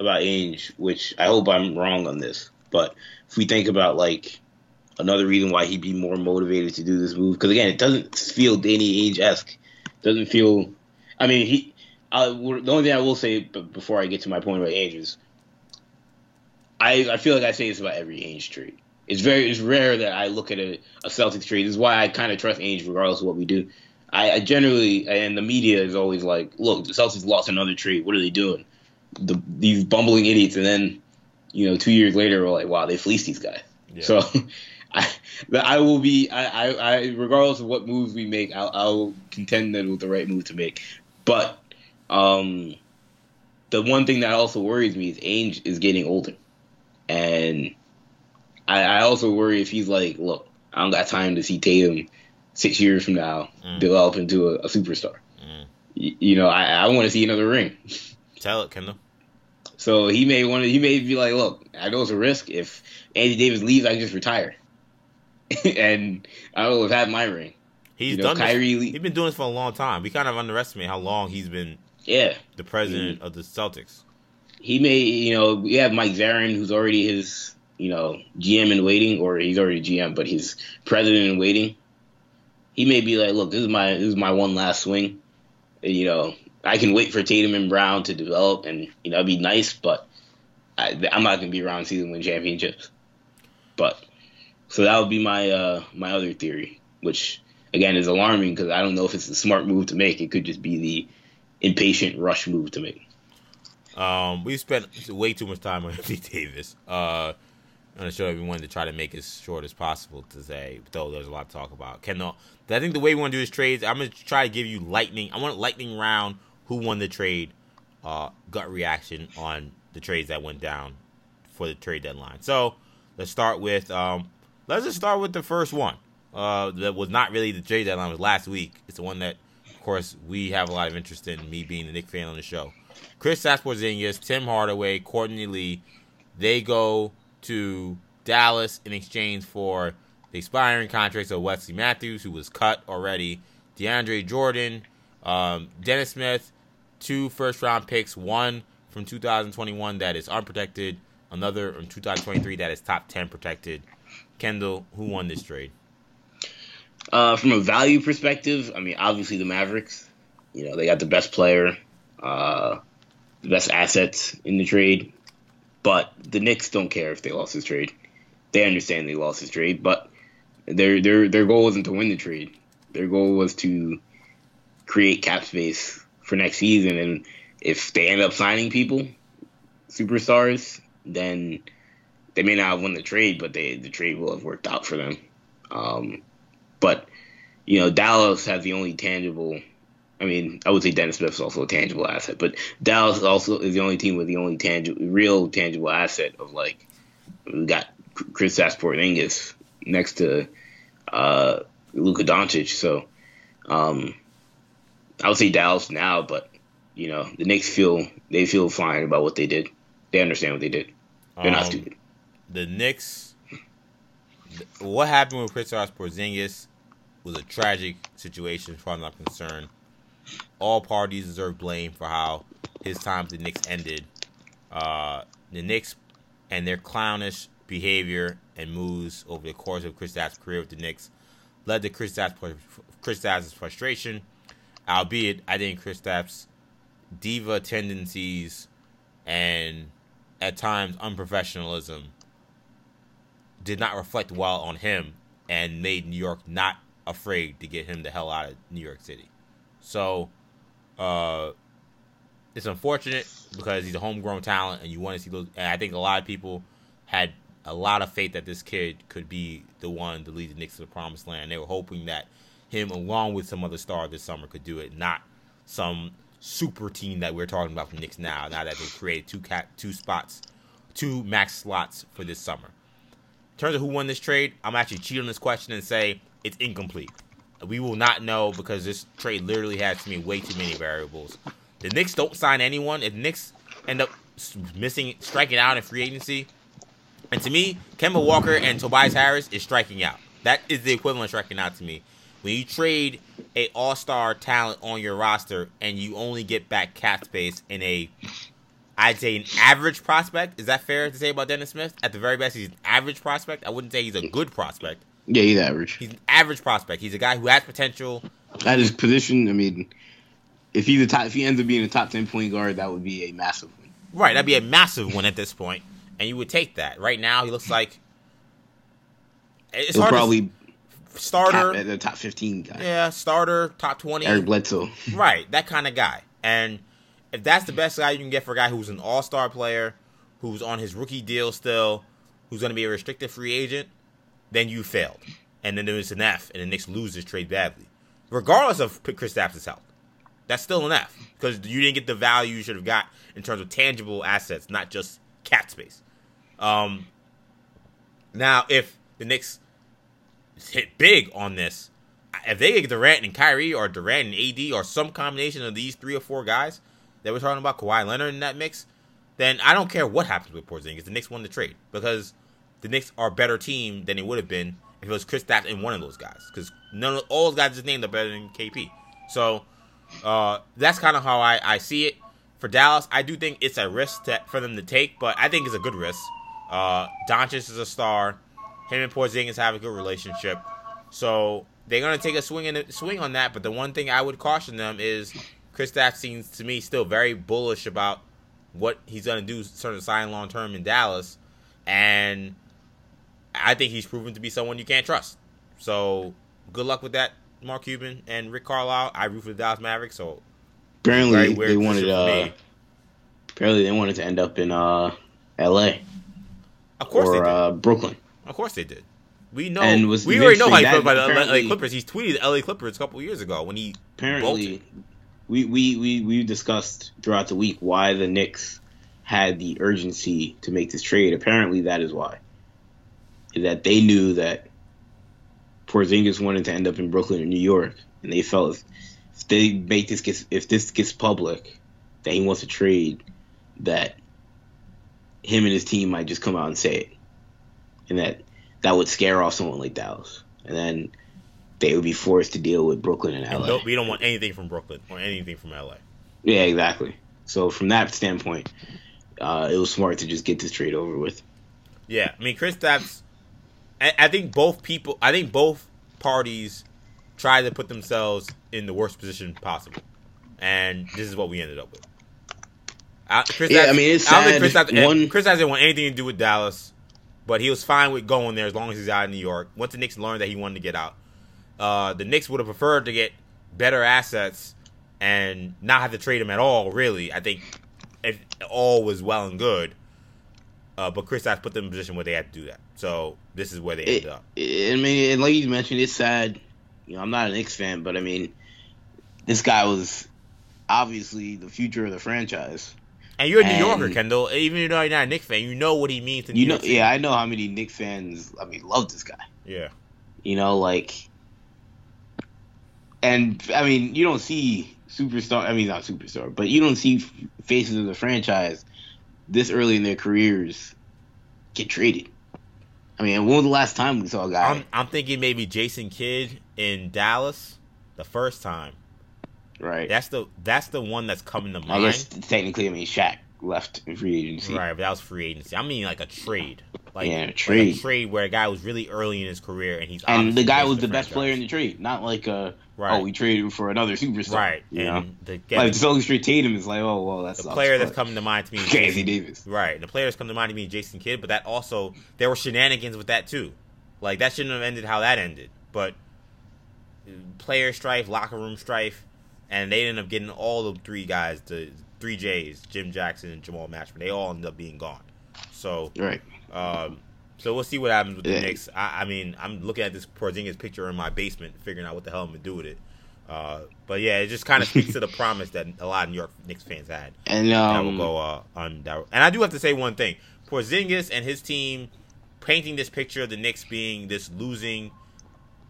about Ainge, which I hope I'm wrong on this, but if we think about like another reason why he'd be more motivated to do this move, because again, it doesn't feel Danny Ainge esque. Doesn't feel. I mean, he. I, the only thing I will say before I get to my point about Ainge is, I I feel like I say this about every Ainge trade. It's very it's rare that I look at a, a Celtics trade. This is why I kind of trust Ainge regardless of what we do. I, I generally and the media is always like, look, the Celtics lost another trade. What are they doing? The these bumbling idiots, and then you know two years later we're like, wow, they fleeced these guys. Yeah. So I I will be I, I, I regardless of what moves we make, I'll, I'll contend that it was the right move to make. But um, the one thing that also worries me is Ainge is getting older, and I, I also worry if he's like, look, I don't got time to see Tatum six years from now Mm. develop into a, a superstar. Mm. Y- you know, I, I want to see another ring. Tell it, Kendall. So he may want to. He may be like, "Look, I know it's a risk. If Andy Davis leaves, I can just retire, and I will have had my ring." He's You know, done. Kyrie this, he's been doing this for a long time. We kind of underestimate how long he's been Yeah, the president of the Celtics. He may. You know, we have Mike Zarren, who's already his, you know, GM in waiting, or he's already GM, but he's president in waiting. He may be like, "Look, this is my this is my one last swing. You know, I can wait for Tatum and Brown to develop, and you know, it'd be nice, but I, I'm not gonna be around them win championships." But so that would be my uh my other theory, which again is alarming because I don't know if it's a smart move to make. It could just be the impatient rush move to make. Um, we spent way too much time on Anthony Davis. Uh, the show, we wanted to try to make as short as possible today, though there's a lot to talk about. Kendall, I think the way we want to do this trades, I'm gonna try to give you lightning. I want lightning round. Who won the trade? Uh, gut reaction on the trades that went down for the trade deadline. So let's start with um, let's just start with the first one. Uh, that was not really the trade deadline. It was last week. It's the one that, of course, we have a lot of interest in. Me being the Knick fan on the show. Chris Porzingis, Tim Hardaway, Courtney Lee, they go to Dallas in exchange for the expiring contracts of Wesley Matthews, who was cut already, DeAndre Jordan, um, Dennis Smith, two first round picks, one from 2021 that is unprotected, another from 2023 that is top 10 protected. Kendall, who won this trade? Uh, from a value perspective, I mean, obviously the Mavericks. You know, they got the best player, uh, the best assets in the trade. But the Knicks don't care if they lost this trade. They understand they lost this trade. But their their their goal wasn't to win the trade. Their goal was to create cap space for next season, and if they end up signing people, superstars, then they may not have won the trade, but they the trade will have worked out for them. Um, but you know, Dallas has the only tangible. I mean, I would say Dennis Smith is also a tangible asset, but Dallas also is the only team with the only tangible, real tangible asset of like we got Kristaps Porzingis next to uh, Luka Doncic. So um, I would say Dallas now, but you know the Knicks feel they feel fine about what they did. They understand what they did. They're um, not stupid. The Knicks. What happened with Kristaps Porzingis was a tragic situation, as far as I'm concerned. All parties deserve blame for how his time with the Knicks ended. Uh, the Knicks and their clownish behavior and moves over the course of Kristaps' career with the Knicks led to Chris Kristaps' frustration. Albeit, I think Kristaps' diva tendencies and at times unprofessionalism did not reflect well on him and made New York not afraid to get him the hell out of New York City. So, uh, it's unfortunate because he's a homegrown talent, and you want to see those. And I think a lot of people had a lot of faith that this kid could be the one to lead the Knicks to the promised land. They were hoping that him, along with some other star this summer, could do it, not some super team that we're talking about from Knicks now. Now that they've created two cat two spots, two max slots for this summer. In terms of who won this trade, I'm actually cheat on this question and say it's incomplete. We will not know because this trade literally has to me way too many variables. The Knicks don't sign anyone. If Knicks end up missing, striking out in free agency, and to me, Kemba Walker and Tobias Harris is striking out. That is the equivalent of striking out to me. When you trade a all-star talent on your roster and you only get back cap space in a I'd say an average prospect. Is that fair to say about Dennis Smith? At the very best, he's an average prospect. I wouldn't say he's a good prospect. Yeah, he's average. He's an average prospect. He's a guy who has potential. At his position, I mean, if he's a top, if he ends up being a top ten point guard, that would be a massive win. Right, that'd be a massive win at this point, and you would take that. Right now, he looks like it's He'll probably starter at the top fifteen guy. Yeah, starter, top twenty. Eric Bledsoe. Right, that kind of guy. And if that's the best guy you can get for a guy who's an all star player, who's on his rookie deal still, who's going to be a restricted free agent, then you failed. And then there's an F, and the Knicks lose this trade badly. Regardless of Kristaps' health. That's still an F because you didn't get the value you should have got in terms of tangible assets, not just cat space. Um, now, if the Knicks hit big on this, if they get Durant and Kyrie or Durant and AD or some combination of these three or four guys that we're talking about, Kawhi Leonard in that mix, then I don't care what happens with Porzingis. The Knicks won the trade because the Knicks are a better team than it would have been if it was Chris Kristaps and one of those guys. Because none of all those guys just named are better than KP. So uh, that's kind of how I, I see it. For Dallas, I do think it's a risk to, for them to take, but I think it's a good risk. Uh, Doncic is a star. Him and Porzingis have a good relationship, so they're gonna take a swing in swing on that. But the one thing I would caution them is Chris Kristaps seems to me still very bullish about what he's gonna do, sort of sign long term in Dallas, and I think he's proven to be someone you can't trust. So good luck with that, Mark Cuban and Rick Carlisle. I root for the Dallas Mavericks, so apparently they wanted uh, apparently they wanted to end up in uh, L.A. Of course, or uh, Brooklyn. Of course they did. We know. And was we already know how he felt about the LA Clippers. He tweeted LA Clippers a couple years ago when he apparently. We, we, we, we discussed throughout the week why the Knicks had the urgency to make this trade. Apparently, that is why that they knew that Porzingis wanted to end up in Brooklyn or New York, and they felt if, if they make this gets if this gets public that he wants to trade, that him and his team might just come out and say it, and that that would scare off someone like Dallas, and then they would be forced to deal with Brooklyn and LA. And we don't want anything from Brooklyn or anything from LA. Yeah, exactly. So from that standpoint, uh, it was smart to just get this trade over with. Yeah, I mean, Kristaps I think both people, I think both parties tried to put themselves in the worst position possible, and this is what we ended up with. I, Chris yeah, I mean, it's I don't think Chris, One... Chris didn't want anything to do with Dallas. but he was fine with going there as long as he's out of New York. Once the Knicks learned that he wanted to get out, uh, the Knicks would have preferred to get better assets and not have to trade him at all. Really, I think if all was well and good, uh, but Kristaps put them in a position where they had to do that. So this is where they ended up. I mean, and like you mentioned, it's sad. You know, I'm not an Knicks fan, but I mean, this guy was obviously the future of the franchise. And you're a New Yorker, Kendall. Even though you're not a Knicks fan, you know what he means to New you know. York Yeah, I know how many Knicks fans. I mean, love this guy. Yeah. You know, like, and I mean, you don't see superstar. I mean, not superstar, but you don't see faces of the franchise this early in their careers get traded. I mean, when was the last time we saw a guy? I'm, I'm thinking maybe Jason Kidd in Dallas, the first time. Right. That's the that's the one that's coming to mind. I guess technically, I mean, Shaq left in free agency. Right, but that was free agency. I mean, like a trade. Like, yeah, a trade. Like a trade where a guy was really early in his career and he's and the guy was the, the best player in the trade, not like a oh, right. oh we traded him for another superstar. Right. You and know? the like Sully Street Tatum is like oh well that's the player that's coming to mind to me. Is Casey Davis. Right. The player that's coming to mind to me is Jason Kidd, but that also there were shenanigans with that too. Like that shouldn't have ended how that ended, but player strife, locker room strife, and they ended up getting all the three guys, the three J's, Jim Jackson and Jamal Mashburn. They all ended up being gone. So right. Um, so we'll see what happens with the yeah. Knicks. I, I, mean, I'm looking at this Porzingis picture in my basement, figuring out what the hell I'm gonna do with it. Uh, but yeah, it just kind of speaks to the promise that a lot of New York Knicks fans had. And um, that will go uh, on. That, and I do have to say one thing: Porzingis and his team painting this picture of the Knicks being this losing,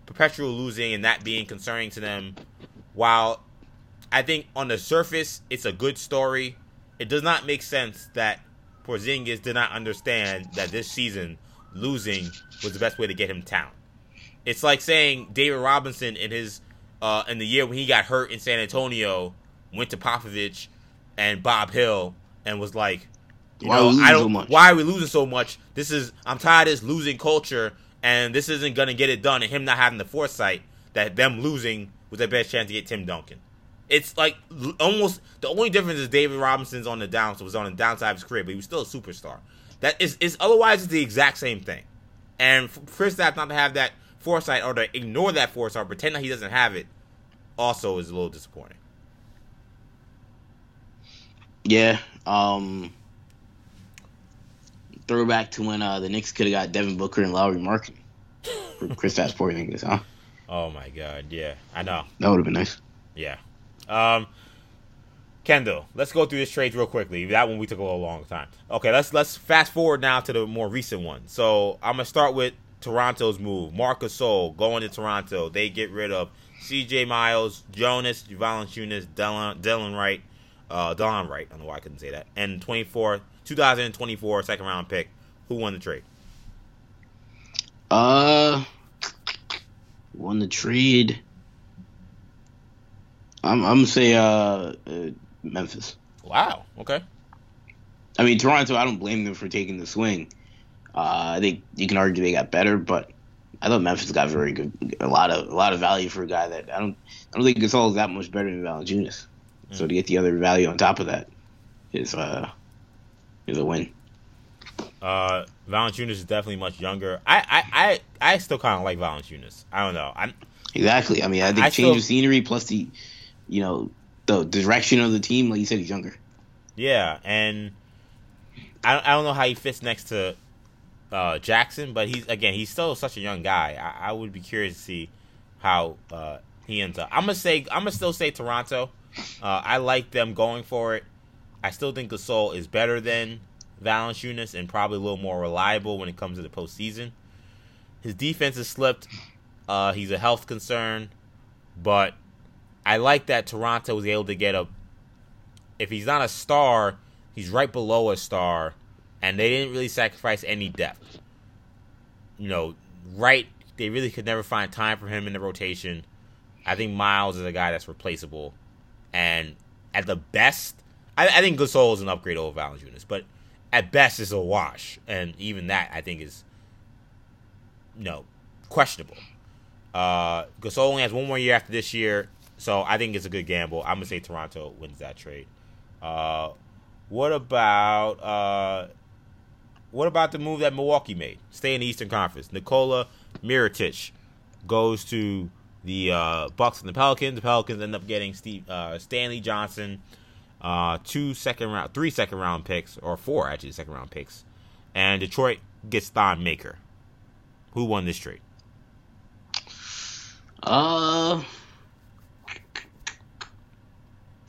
perpetual losing, and that being concerning to them. While I think on the surface it's a good story, it does not make sense that Porzingis did not understand that this season losing was the best way to get him talent. It's like saying David Robinson in his uh, in the year when he got hurt in San Antonio went to Popovich and Bob Hill and was like, you why know, I don't. So why are we losing so much? This is I'm tired of this losing culture, and this isn't gonna get it done. And him not having the foresight that them losing was their best chance to get Tim Duncan. It's like almost the only difference is David Robinson's on the down, so was on the downside of his career, but he was still a superstar. That is, is otherwise it's the exact same thing. And for Kristaps not to have that foresight or to ignore that foresight or pretend that he doesn't have it, also is a little disappointing. Yeah. Um, throwback to when uh, the Knicks could have got Devin Booker and Lauri Markkanen for Kristaps Porzingis, huh? Oh my God! Yeah, I know. That would have been nice. Yeah. Um, Kendall, let's go through this trade real quickly. That one we took a little long time. Okay, let's let's fast forward now to the more recent one. So I'm gonna start with Toronto's move. Marcus Gasol going to Toronto. They get rid of C.J. Miles, Jonas Valanciunas, Dylan, Dylan Wright, uh, Don Wright. I don't know why I couldn't say that. And 24, 2024 second round pick. Who won the trade? Uh, won the trade. I'm I'm gonna say uh, uh Memphis. Wow. Okay. I mean Toronto. I don't blame them for taking the swing. Uh, I think you can argue they got better, but I thought Memphis got very good, a lot of a lot of value for a guy that I don't I don't think Gasol is that much better than Valanciunas. Mm. So to get the other value on top of that is uh is a win. Uh, Valanciunas is definitely much younger. I I I, I still kind of like Valanciunas. I don't know. I'm exactly. I mean, I think I change still, of scenery plus the you know the direction of the team. Like you said, he's younger. Yeah, and I I don't know how he fits next to uh, Jackson, but he's again he's still such a young guy. I, I would be curious to see how uh, he ends up. I'm gonna say I'm gonna still say Toronto. Uh, I like them going for it. I still think Gasol is better than Valanciunas and probably a little more reliable when it comes to the postseason. His defense has slipped. Uh, he's a health concern, but I like that Toronto was able to get a. If he's not a star, he's right below a star, and they didn't really sacrifice any depth. You know, right? They really could never find time for him in the rotation. I think Miles is a guy that's replaceable, and at the best, I, I think Gasol is an upgrade over Valanciunas, but at best, it's a wash, and even that I think is, you know, questionable. Uh, Gasol only has one more year after this year. So I think it's a good gamble. I'm gonna say Toronto wins that trade. Uh, what about uh, what about the move that Milwaukee made? Stay in the Eastern Conference. Nikola Mirotic goes to the uh, Bucks and the Pelicans. The Pelicans end up getting Steve uh, Stanley Johnson, uh, two second round, three second round picks, or four actually second round picks, and Detroit gets Thon Maker. Who won this trade? Uh,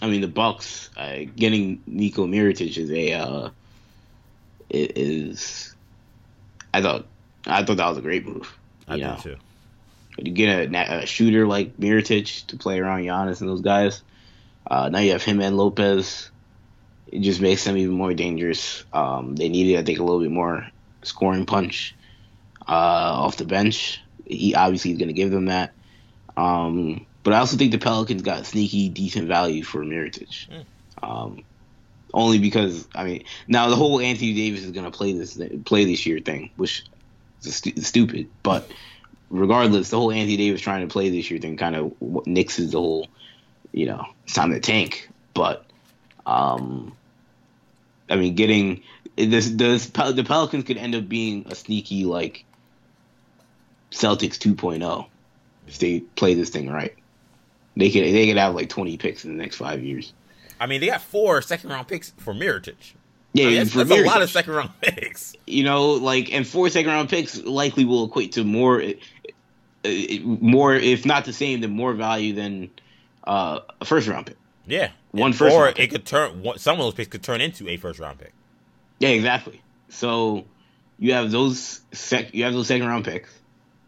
I mean the Bucks uh, getting Nico Mirotic is a uh, is I thought I thought that was a great move. I do too. You get a, a, shooter like Mirotic to play around Giannis and those guys. Uh, now you have him and Lopez. It just makes them even more dangerous. Um, they needed, I think, a little bit more scoring punch uh, off the bench. He obviously is going to give them that. Um, but I also think the Pelicans got sneaky, decent value for Mirotic. Mm. Um, only because I mean, now the whole Anthony Davis is going to play this play this year thing, which is stu- stupid. But regardless, the whole Anthony Davis trying to play this year thing kind of nixes the whole, you know, it's time to tank. But, um, I mean, getting this, this the Pelicans could end up being a sneaky like Celtics 2.0 if they play this thing right. They could they could have like 20 picks in the next five years. I mean, they got four second round picks for Mirotic. Yeah, I mean, that's, that's a lot of second round picks. You know, like and four second round picks likely will equate to more, uh, more if not the same, then more value than uh, a first round pick. Yeah, one first, or it could turn some of those picks could turn into a first round pick. Yeah, exactly. So you have those sec, you have those second round picks.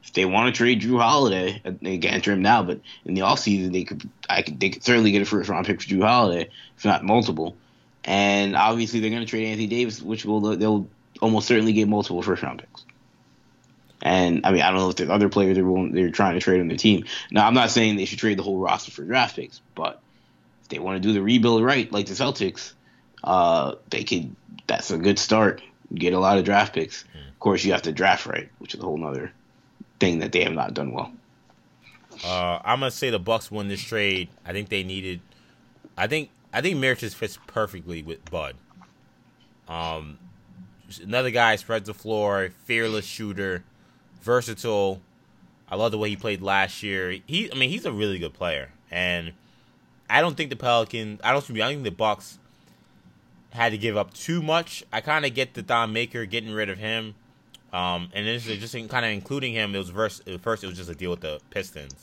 If they want to trade Jrue Holiday, they can enter him now. But in the offseason, they could, I could, they could certainly get a first round pick for Jrue Holiday, if not multiple. And obviously, they're going to trade Anthony Davis, which will they'll almost certainly get multiple first round picks. And I mean, I don't know if there's other players they're they're trying to trade on their team. Now, I'm not saying they should trade the whole roster for draft picks, but if they want to do the rebuild right, like the Celtics, uh, they could. That's a good start. Get a lot of draft picks. Mm. Of course, you have to draft right, which is a whole nother thing that they have not done well. Uh, I'm gonna say the Bucks won this trade. I think they needed. I think I think Mirotic fits perfectly with Bud. Um, another guy spreads the floor, fearless shooter, versatile. I love the way he played last year. He, I mean, he's a really good player, and I don't think the Pelicans. I don't. I don't think the Bucks had to give up too much. I kind of get the Thon Maker getting rid of him, um, and just kind of including him. It was first. First, it was just a deal with the Pistons.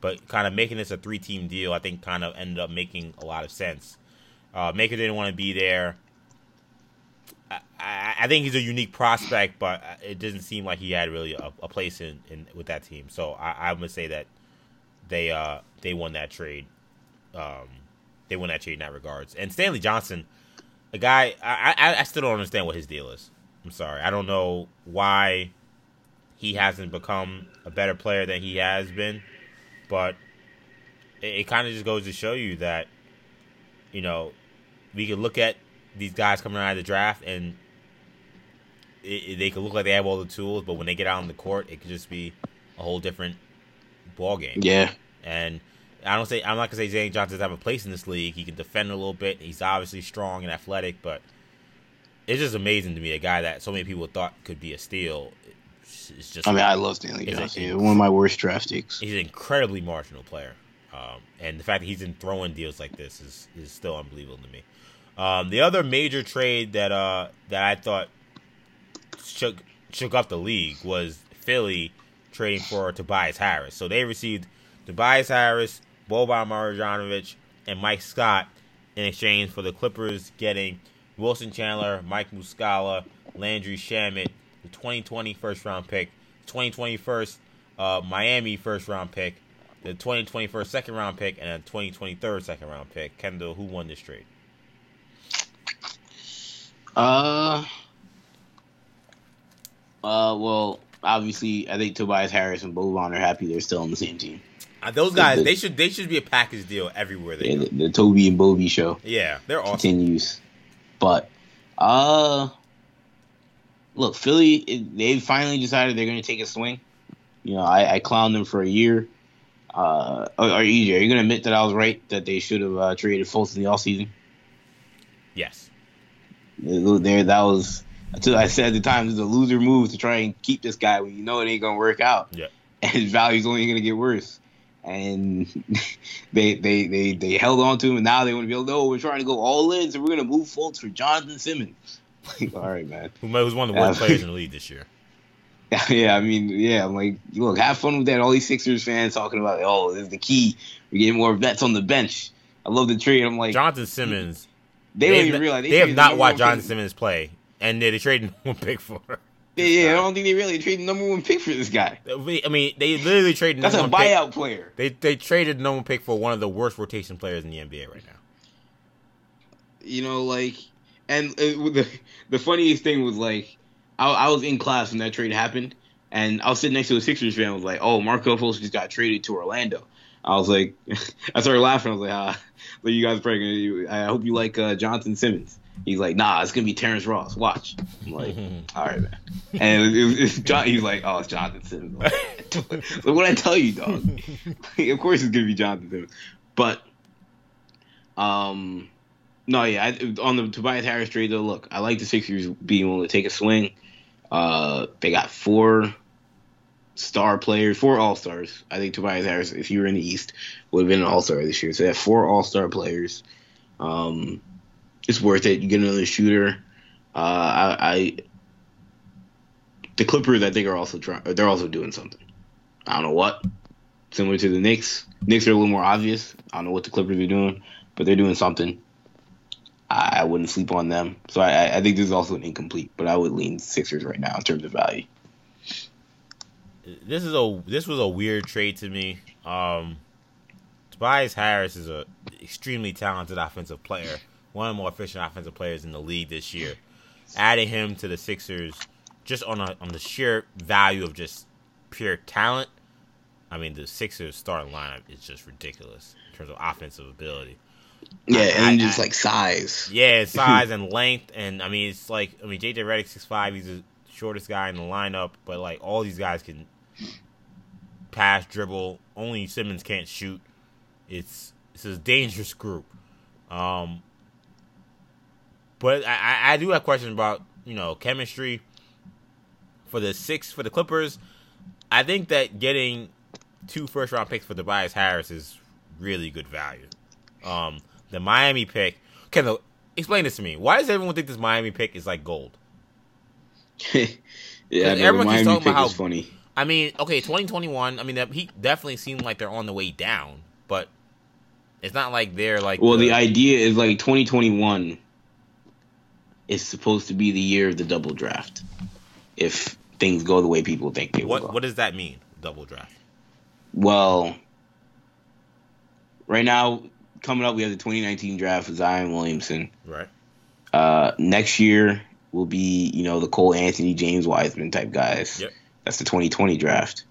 But kind of making this a three team deal, I think, kind of ended up making a lot of sense. Uh, Maker didn't want to be there. I, I, I, think he's a unique prospect, but it doesn't seem like he had really a, a place in, in, with that team. So I, I'm gonna say that they uh, they won that trade. Um, they won that trade in that regards. And Stanley Johnson, a guy, I, I, I still don't understand what his deal is. I'm sorry, I don't know why he hasn't become a better player than he has been. But it, it kind of just goes to show you that, you know, we can look at these guys coming out of the draft and it, it, they can look like they have all the tools, but when they get out on the court, it could just be a whole different ball game. Yeah. And I don't say I'm not gonna say Zane Johnson doesn't have a place in this league. He can defend a little bit. He's obviously strong and athletic, but it's just amazing to me a guy that so many people thought could be a steal it's just. I mean, I love Stanley Johnson. one of my worst draft picks. He's an incredibly marginal player, um, and the fact that he's in throwing deals like this is is still unbelievable to me. Um, the other major trade that uh, that I thought shook shook up the league was Philly trading for Tobias Harris. So they received Tobias Harris, Boban Marjanovic, and Mike Scott in exchange for the Clippers getting Wilson Chandler, Mike Muscala, Landry Shamet, the 2020 first round pick, 2021 uh, Miami first round pick, the 2021 second round pick, and a 2023 second round pick. Kendall, who won this trade? Uh, uh, well, obviously, I think Tobias Harris and Boban are happy they're still on the same team. Uh, those guys, the, they should they should be a package deal everywhere they yeah, the, the, Toby and Bobby show. Yeah, they're awesome. Continues, but uh, look, Philly, they finally decided they're going to take a swing. You know, I, I clowned them for a year. Uh, are, are you, are you going to admit that I was right that they should have uh, traded Fultz in the offseason? Yes. There, that was I said at the time, it's a loser move to try and keep this guy when you know it ain't gonna work out. Yeah. And his value's only gonna get worse. And they they they they held on to him, and now they want to be like, no, we're trying to go all in, so we're gonna move Fultz for Jonathan Simmons. Like, all right, man. Who who's one of the worst players in the league this year? Yeah, I mean, yeah, I'm like, look, have fun with that. All these Sixers fans talking about, oh, this is the key. We're getting more vets on the bench. I love the trade. I'm like, Jonathan Simmons. they, don't even realize they have not watched Jonathan. Simmons play, and they're trading one pick for. Yeah, yeah, I don't think they really traded number one pick for this guy. I mean, they literally traded. That's a number one pick- buyout player. They they traded number one pick for one of the worst rotation players in the NBA right now. You know, like, and uh, the the funniest thing was like, I, I was in class when that trade happened, and I was sitting next to a Sixers fan. I was like, "Oh, Markelle Fultz just got traded to Orlando." I was like, I started laughing. I was like, "Ah, like you guys probably gonna. I hope you like uh, Jonathan Simmons." He's like, "Nah, it's gonna be Terrence Ross. Watch." I'm like, "All right, man." And it it's John. He's like, "Oh, it's Jonathan Simmons." I'm like, what I tell you, dog? of course, it's gonna be Jonathan Simmons. But, um, no, yeah. I, on the Tobias Harris trade, though, look, I like the Sixers being willing to take a swing. Uh, they got four star players, four All Stars. I think Tobias Harris, if you were in the East, would have been an All Star this year. So they have four All Star players. Um, it's worth it. You get another shooter. Uh, I, I the Clippers, I think, are also trying. They're also doing something. I don't know what. Similar to the Knicks. Knicks are a little more obvious. I don't know what the Clippers are doing, but they're doing something. I, I wouldn't sleep on them. So I, I- think this is also an incomplete, but I would lean Sixers right now in terms of value. This is a this was a weird trade to me. Um, Tobias Harris is a extremely talented offensive player, one of the more efficient offensive players in the league this year. Adding him to the Sixers, just on a, on the sheer value of just pure talent, I mean the Sixers starting lineup is just ridiculous in terms of offensive ability. Yeah, I- and I- just I- like size. Yeah, size and length, and I mean it's like I mean JJ Redick six five, he's the shortest guy in the lineup, but like all these guys can pass, dribble. Only Simmons can't shoot. It's it's a dangerous group. Um, but I, I- do have questions about you know chemistry for the six for the Clippers. I think that getting two first round picks for Tobias Harris is really good value. Um, the Miami pick. Kendall, explain this to me. Why does everyone think this Miami pick is like gold? yeah, the everyone keeps Miami talking pick about is how- funny. I mean, okay, 2021. I mean, that he definitely seemed like they're on the way down, but it's not like they're like. Well, the idea is like 2021 is supposed to be the year of the double draft. If things go the way people think they will what go. what does that mean? Double draft. Well, right now, coming up, we have the 2019 draft with Zion Williamson. Right. Uh, next year will be, you know, the Cole Anthony, James Wiseman type guys. Yep. That's the 2020 draft.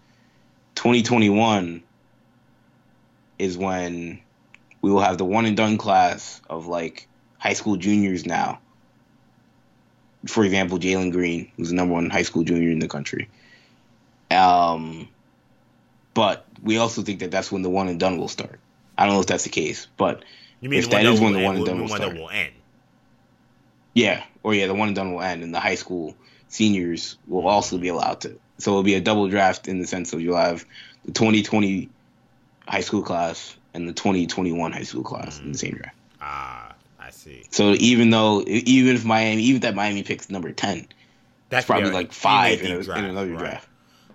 2021 is when we will have the one and done class of like high school juniors now. For example, Jalen Green, who's the number one high school junior in the country. Um, but we also think that that's when the one and done will start. I don't know if that's the case, but You mean If that is when the one and done will start. will end? Yeah, or yeah, the one and done will end, and the high school seniors will also be allowed to. So it'll be a double draft in the sense of you'll have the 2020 high school class and the 2021 high school class in the same draft. Ah, I see. So even though, even if Miami, even if that Miami picks number 10, That's probably like five in, a, in another right. draft.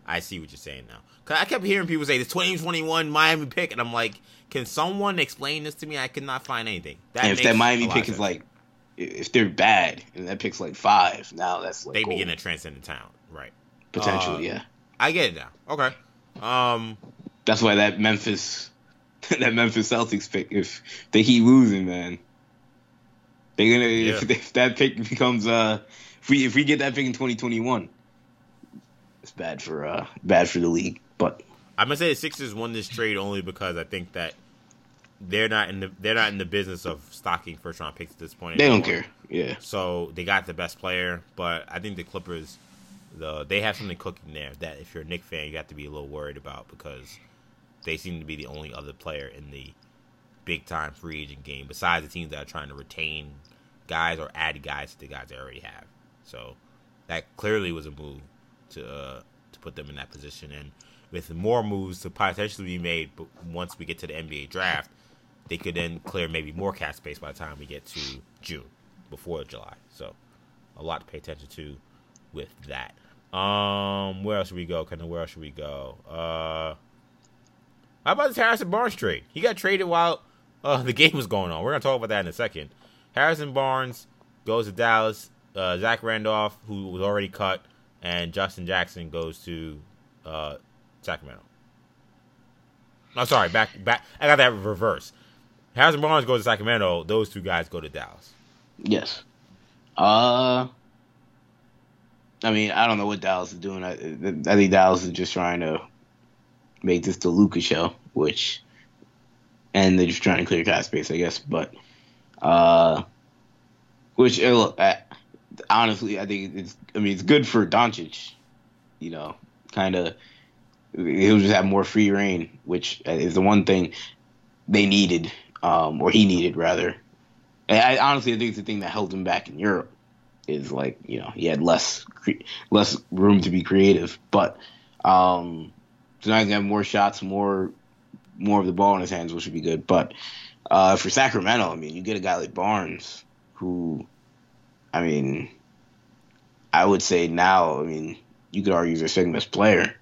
I see what you're saying now. Cause I kept hearing people say the 2021 Miami pick, and I'm like, can someone explain this to me? I could not find anything. That and if that Miami pick is like, if they're bad and that pick's like five, now that's like they gold. begin to transcend the town, right? potentially, uh, yeah. I get it now. Okay. Um, That's why that Memphis, that Memphis Celtics pick, if they keep losing, man, they're gonna if, Yeah. if that pick becomes uh, if we if we get that pick in 2021, it's bad for uh bad for the league. But I'm gonna say the Sixers won this trade only because I think that they're not in the they're not in the business of stocking first round picks at this point. they don't care. Yeah, So they got the best player, but I think the Clippers, the they have something cooking there that if you're a Knick fan, you have to be a little worried about because they seem to be the only other player in the big time free agent game besides the teams that are trying to retain guys or add guys to the guys they already have. So that clearly was a move to uh, to put them in that position. And with more moves to potentially be made, but once we get to the NBA draft, they could then clear maybe more cap space by the time we get to June, before July. So, a lot to pay attention to with that. Um, where else should we go? Kind of where else should we go? Uh, how about this Harrison Barnes trade? He got traded while uh, the game was going on. We're gonna talk about that in a second. Harrison Barnes goes to Dallas. Uh, Zach Randolph, who was already cut, and Justin Jackson goes to uh, Sacramento. I'm sorry, back back. I got that reverse. Harrison Barnes goes to Sacramento. Those two guys go to Dallas. Yes. Uh, I mean, I don't know what Dallas is doing. I, I think Dallas is just trying to make this the Luka show, which, and they're just trying to clear cap space, I guess. But, uh, which uh, honestly, I think it's. I mean, it's good for Doncic. You know, kind of. He'll just have more free reign, which is the one thing they needed, um, or he needed rather. I honestly I think it's the thing that held him back in Europe is like you know he had less less room to be creative, but um, so now he's gonna have more shots, more more of the ball in his hands, which would be good. But uh, for Sacramento, I mean, you get a guy like Barnes, who, I mean, I would say now, I mean, you could argue he's their second best player.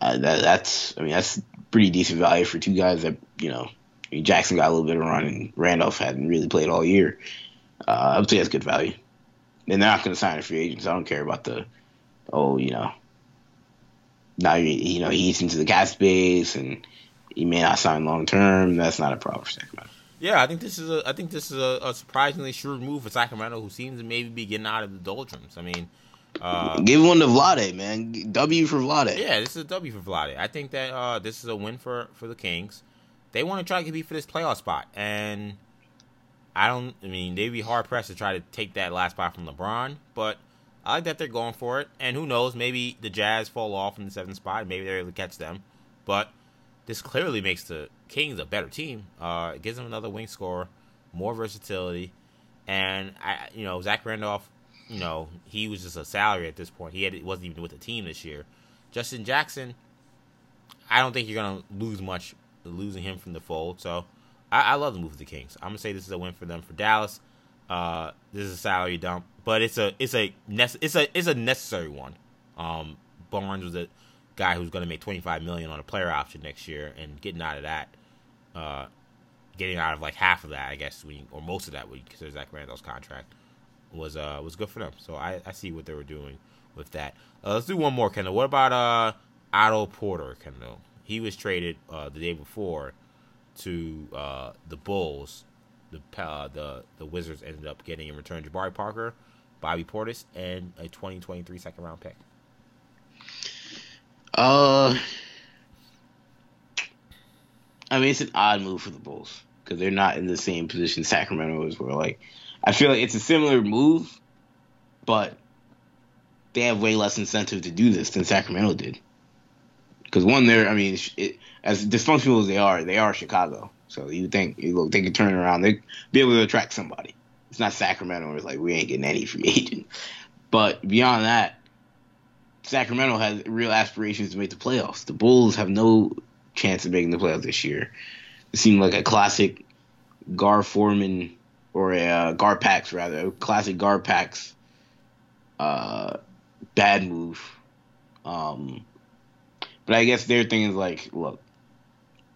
Uh, that, that's, I mean, that's pretty decent value for two guys that you know. I mean, Jackson got a little bit of run, and Randolph hadn't really played all year. Uh, I would say that's good value and they're not going to sign a free agent. So I don't care about the, oh, you know, now you, know he eats into the cap space and he may not sign long term. That's not a problem for Sacramento. Yeah, I think this is a I think this is a, a, surprisingly shrewd move for Sacramento, who seems to maybe be getting out of the doldrums. I mean, uh, give one to Vlade, man. W for Vlade. Yeah, this is a W for Vlade. I think that uh, this is a win for for the Kings. They want to try to compete for this playoff spot, and I don't. I mean, they'd be hard pressed to try to take that last spot from LeBron, but I like that they're going for it. And who knows? Maybe the Jazz fall off in the seventh spot. Maybe they're able to catch them. But this clearly makes the Kings a better team. Uh, it gives them another wing score, more versatility, and I, you know, Zach Randolph. You know, he was just a salary at this point. He had wasn't even with the team this year. Justin Jackson, I don't think you're gonna lose much losing him from the fold. So I, I love the move of the Kings. I'm gonna say this is a win for them. For Dallas, uh, this is a salary dump, but it's a it's a it's a it's a necessary one. Um, Barnes was a guy who's going to make 25 million on a player option next year, and getting out of that, uh, getting out of like half of that, I guess, we, or most of that, we consider Zach Randolph's contract was uh was good for them. So I, I see what they were doing with that. Uh, let's do one more, Kendall. What about uh Otto Porter, Kendall? He was traded uh, the day before to uh, the Bulls, the uh, the the Wizards ended up getting in return Jabari Parker, Bobby Portis, and a 2023 second round pick. Uh, I mean, it's an odd move for the Bulls because they're not in the same position Sacramento is. Where like, I feel like it's a similar move, but they have way less incentive to do this than Sacramento did. Because one, they're I mean, it, as dysfunctional as they are, they are Chicago. So you think you look, they can turn around, they be able to attract somebody. It's not Sacramento it's like we ain't getting any free agent. But beyond that, Sacramento has real aspirations to make the playoffs. The Bulls have no chance of making the playoffs this year. It seemed like a classic Gar Forman or a uh, GarPax rather, a classic GarPax uh, bad move. Um, but I guess their thing is like, look,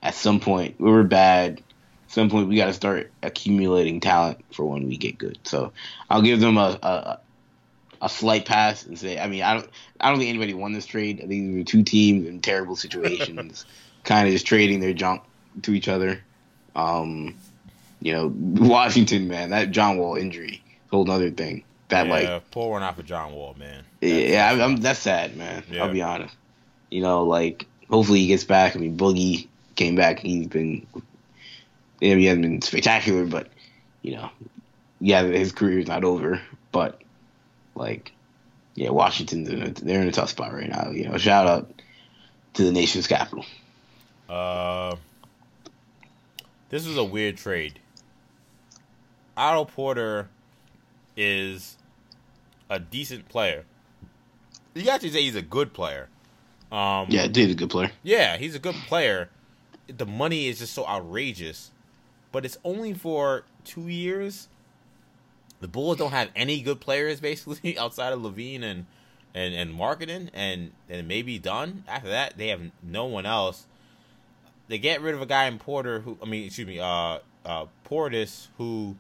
at some point we were bad. At some point we got to start accumulating talent for when we get good. So I'll give them a, a a slight pass and say, I mean, I don't I don't think anybody won this trade. I think these were two teams in terrible situations, kind of just trading their junk to each other. Um, you know, Washington, man, that John Wall injury, whole other thing. That yeah, like pour one out for John Wall, man. That's yeah, I'm, I'm, that's sad, man. Yeah. I'll be honest. You know, like hopefully he gets back. I mean, Boogie came back. He's been, he hasn't been spectacular, but you know, yeah, his career is not over. But like, yeah, Washington's in a, they're in a tough spot right now. You know, shout out to the nation's capital. Uh, this is a weird trade. Otto Porter is a decent player. You can actually say he's a good player. Um, yeah, Dave's a good player. Yeah, he's a good player. The money is just so outrageous, but it's only for two years. The Bulls don't have any good players basically outside of LaVine and and and Markkanen and and maybe Dunn. After that, they have no one else. They get rid of a guy in Porter who I mean, excuse me, uh, uh, Portis who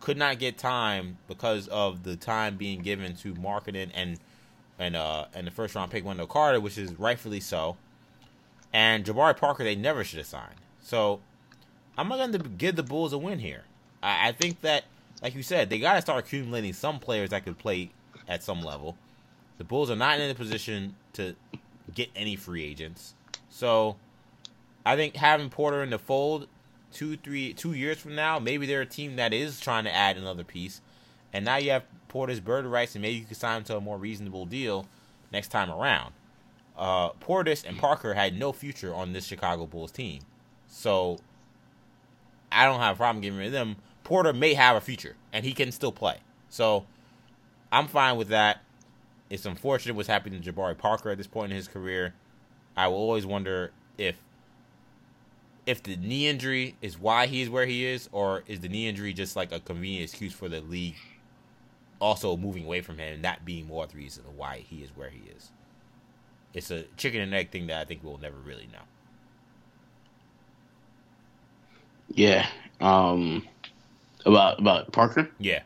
could not get time because of the time being given to Markkanen and and uh and the first round pick Wendell Carter, which is rightfully so. And Jabari Parker, they never should have signed. So I'm not going to give the Bulls a win here. I, I think that, like you said, they got to start accumulating some players that could play at some level. The Bulls are not in a position to get any free agents. So I think having Porter in the fold two, three, two years from now, maybe they're a team that is trying to add another piece. And now you have Porter's bird rights, and maybe you can sign him to a more reasonable deal next time around uh, Portis and Parker had no future on this Chicago Bulls team. So I don't have a problem getting rid of them. Porter may have a future and he can still play. So I'm fine with that. It's unfortunate what's happening to Jabari Parker at this point in his career. I will always wonder if if the knee injury is why he's where he is, or is the knee injury just like a convenient excuse for the league also moving away from him and that being more the reason why he is where he is it's a chicken and egg thing that I think we'll never really know. Yeah. Um. About about Parker. Yeah.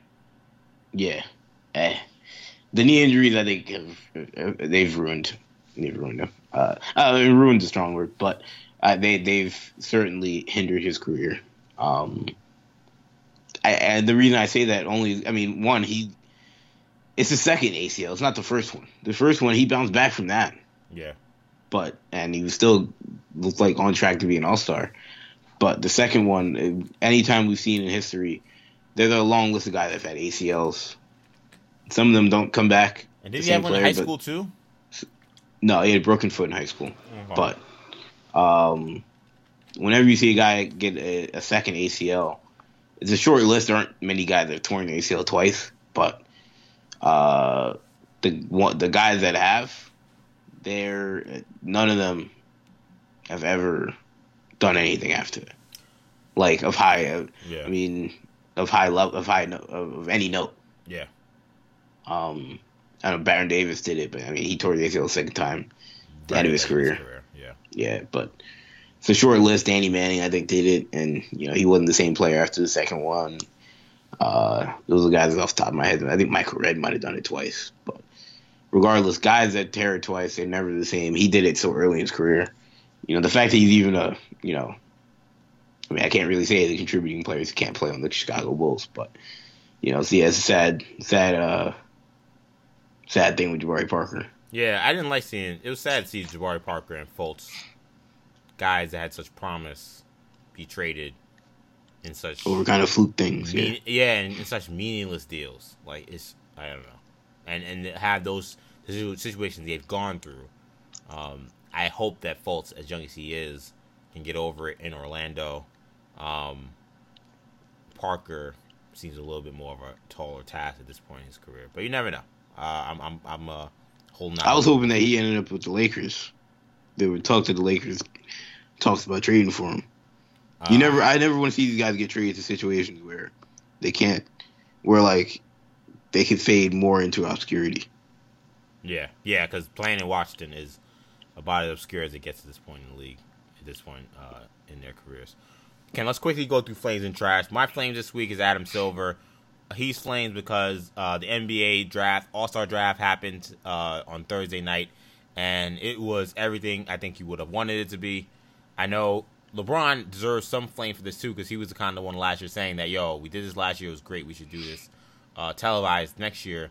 Yeah. Eh. The knee injuries, I think, have, they've ruined. They've ruined him. Uh, uh ruined a strong word, but uh, they they've certainly hindered his career. Um. I, and the reason I say that only, I mean, one, he, it's the second ACL. It's not the first one. The first one, he bounced back from that. Yeah. But and he was still looked like on track to be an all star. But the second one, anytime we've seen in history, there's a long list of guys that've had ACLs. Some of them don't come back. And did he have one player, in high school too? No, he had a broken foot in high school. Uh-huh. But um, whenever you see a guy get a, a, second ACL, it's a short list. There aren't many guys that have torn the ACL twice, but uh, the one, the guys that have, they're none of them have ever done anything after it. like of high. Yeah. I mean, of high level, of high, of any note. Yeah. Um, I don't know Baron Davis did it, but I mean, he tore the ACL the second time, the end of his career. career. Yeah. Yeah, but it's a short list. Danny Manning, I think, did it, and you know he wasn't the same player after the second one. Uh, those are guys off the top of my head. I think Michael Redd might have done it twice, but regardless, guys that tear it twice, they're never the same. He did it so early in his career. You know, the fact that he's even a, you know, I mean, I can't really say the contributing players can't play on the Chicago Bulls, but you know, see, it's a sad, sad, uh, sad thing with Jabari Parker. Yeah, I didn't like seeing. It was sad to see Jabari Parker and Fultz, guys that had such promise, be traded in such over kind of fluke things. Mean, yeah, yeah, and in such meaningless deals. Like it's, I don't know, and and have those situations they've gone through. Um, I hope that Fultz, as young as he is, can get over it in Orlando. Um, Parker seems a little bit more of a taller task at this point in his career, but you never know. Uh, I'm I'm I'm uh, holding out. I was hoping that he ended up with the Lakers. They would talk to the Lakers, talks about trading for him. Uh, you never, I never want to see these guys get traded to situations where they can't, where like they can fade more into obscurity. Yeah, yeah, because playing in Washington is about as obscure as it gets at this point in the league, at this point uh, in their careers. Okay, let's quickly go through flames and trash. My flame this week is Adam Silver. He's flames because uh, the NBA draft, All Star draft, happened uh, on Thursday night, and it was everything I think you would have wanted it to be. I know LeBron deserves some flame for this too because he was the kind of one last year saying that, "Yo, we did this last year; it was great. We should do this uh, televised next year."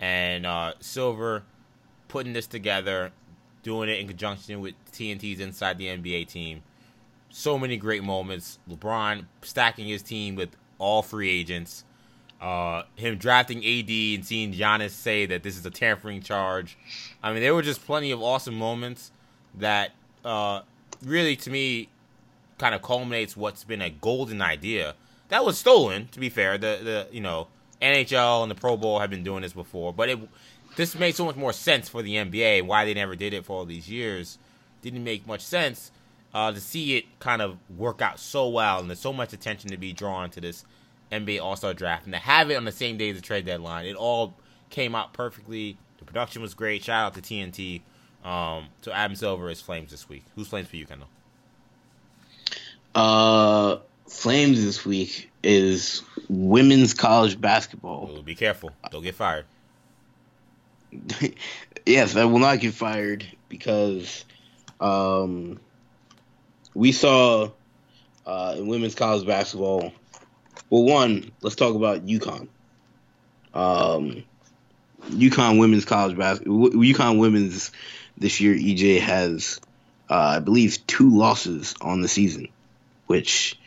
and uh, Silver putting this together, doing it in conjunction with TNT's inside the NBA team. So many great moments. LeBron stacking his team with all free agents. Uh, him drafting AD and seeing Giannis say that this is a tampering charge. I mean, there were just plenty of awesome moments that uh, really, to me, kind of culminates what's been a golden idea that was stolen. To be fair, the the you know NHL and the Pro Bowl have been doing this before, but it this made so much more sense for the NBA. Why they never did it for all these years didn't make much sense. Uh, to see it kind of work out so well, and there's so much attention to be drawn to this NBA All Star Draft, and to have it on the same day as the trade deadline, it all came out perfectly. The production was great. Shout out to TNT. Um, so Adam Silver is Flames this week. Who's Flames for you, Kendall? Uh, Flames this week is women's college basketball. Ooh, be careful. Don't get fired. yes, I will not get fired because um, we saw uh, in women's college basketball. Well, one, let's talk about UConn. Um, UConn women's college basketball. UConn women's this year, EJ has, uh, I believe, two losses on the season, which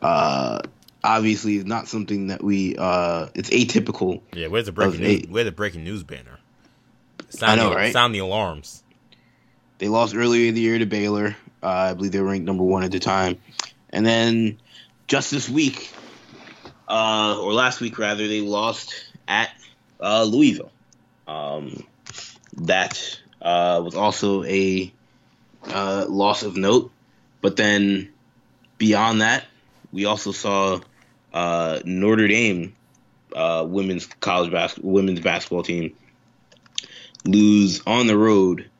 uh, obviously is not something that we. Uh, it's atypical. Yeah, where's the breaking news? Where's the breaking news banner? Sound I know, the, right? Sound the alarms. They lost earlier in the year to Baylor. Uh, I believe they were ranked number one at the time, and then just this week, uh, or last week rather, they lost at uh, Louisville. Um, that uh, was also a uh, loss of note. But then beyond that, we also saw uh, Notre Dame uh, women's college basketball women's basketball team lose on the road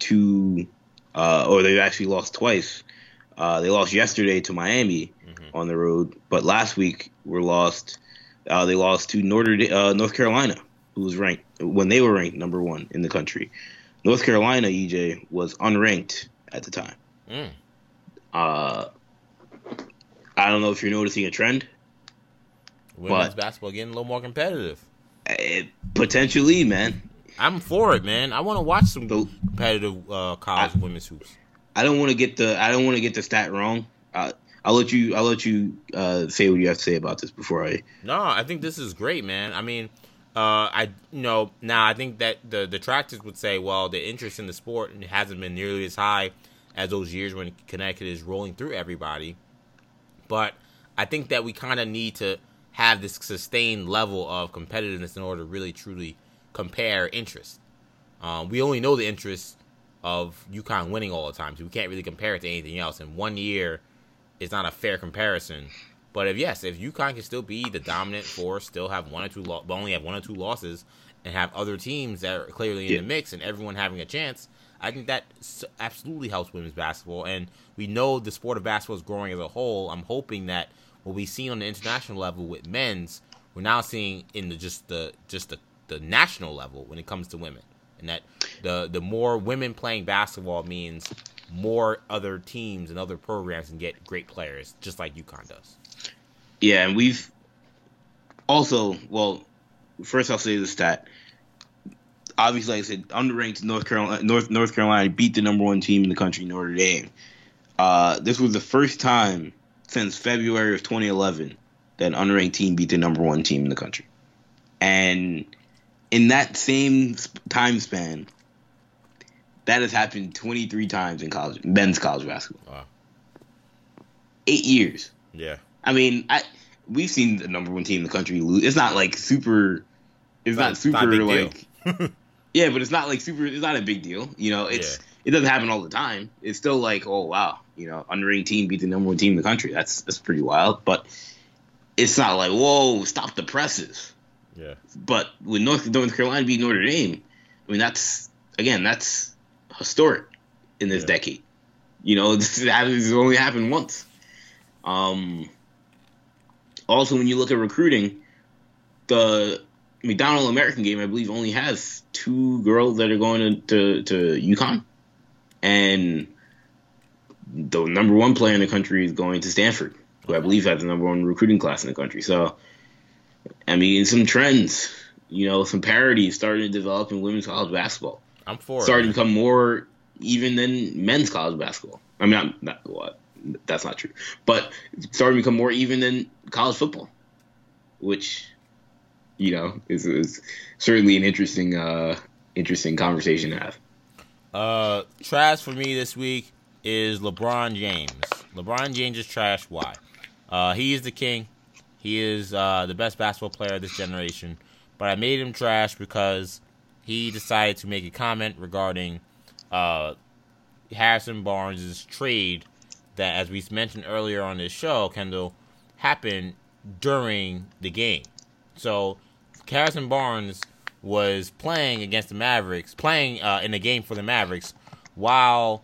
to, uh, or they actually lost twice. Uh, they lost yesterday to Miami mm-hmm. on the road, but last week were lost. Uh, they lost to Notre uh, North Carolina, who was ranked when they were ranked number one in the country. North Carolina, EJ was unranked at the time. Mm. Uh, I don't know if you're noticing a trend. Women's basketball getting a little more competitive. It, potentially, man. I'm for it, man. I want to watch some so, competitive uh, college I, women's hoops. I don't want to get the I don't want to get the stat wrong. Uh, I'll let you I'll let you uh, say what you have to say about this before I. No, I think this is great, man. I mean, uh, I you know now I think that the detractors would say, well, the interest in the sport hasn't been nearly as high as those years when Connecticut is rolling through everybody. But I think that we kind of need to have this sustained level of competitiveness in order to really truly compare interest. Um, we only know the interest of UConn winning all the time, so we can't really compare it to anything else. And one year is not a fair comparison. But if yes, if UConn can still be the dominant force, still have one or two, lo- but only have one or two losses, and have other teams that are clearly in yeah. the mix, and everyone having a chance, I think that absolutely helps women's basketball. And we know the sport of basketball is growing as a whole. I'm hoping that what we've seen on the international level with men's, we're now seeing in the just the just the, the national level when it comes to women, and that the the more women playing basketball means more other teams and other programs can get great players, just like UConn does. Yeah, and we've also well, first I'll say the stat. Obviously, like I said, underranked North Carolina, North North Carolina beat the number one team in the country, Notre Dame. Uh, this was the first time since February of 2011 that an unranked team beat the number one team in the country. And in that same time span, that has happened 23 times in college, men's college basketball. Wow. Eight years. Yeah. I mean, I we've seen the number one team in the country lose. It's not like super. It's not, not super not like. yeah, but it's not like super. It's not a big deal. You know, it's yeah. it doesn't happen all the time. It's still like, oh wow, you know, underranked team beat the number one team in the country. That's that's pretty wild. But it's not like whoa, stop the presses. Yeah. But with North North Carolina beat Notre Dame, I mean that's again that's historic in this yeah. decade. You know, this has only happened once. Um. Also, when you look at recruiting, the McDonald American game, I believe, only has two girls that are going to to, to UConn, and the number one player in the country is going to Stanford, who I believe has the number one recruiting class in the country. So, I mean, some trends, you know, some parity starting to develop in women's college basketball. I'm for starting it. to become more even than men's college basketball. I mean, not, not what that's not true, but starting to become more even than college football, which you know is, is certainly an interesting uh interesting conversation to have. Uh, trash for me this week is LeBron James. LeBron James is trash. Why? Uh, he is the king. He is uh, the best basketball player of this generation. But I made him trash because he decided to make a comment regarding uh, Harrison Barnes' trade that, as we mentioned earlier on this show, Kendall, happened during the game. So Harrison Barnes was playing against the Mavericks, playing uh, in a game for the Mavericks, while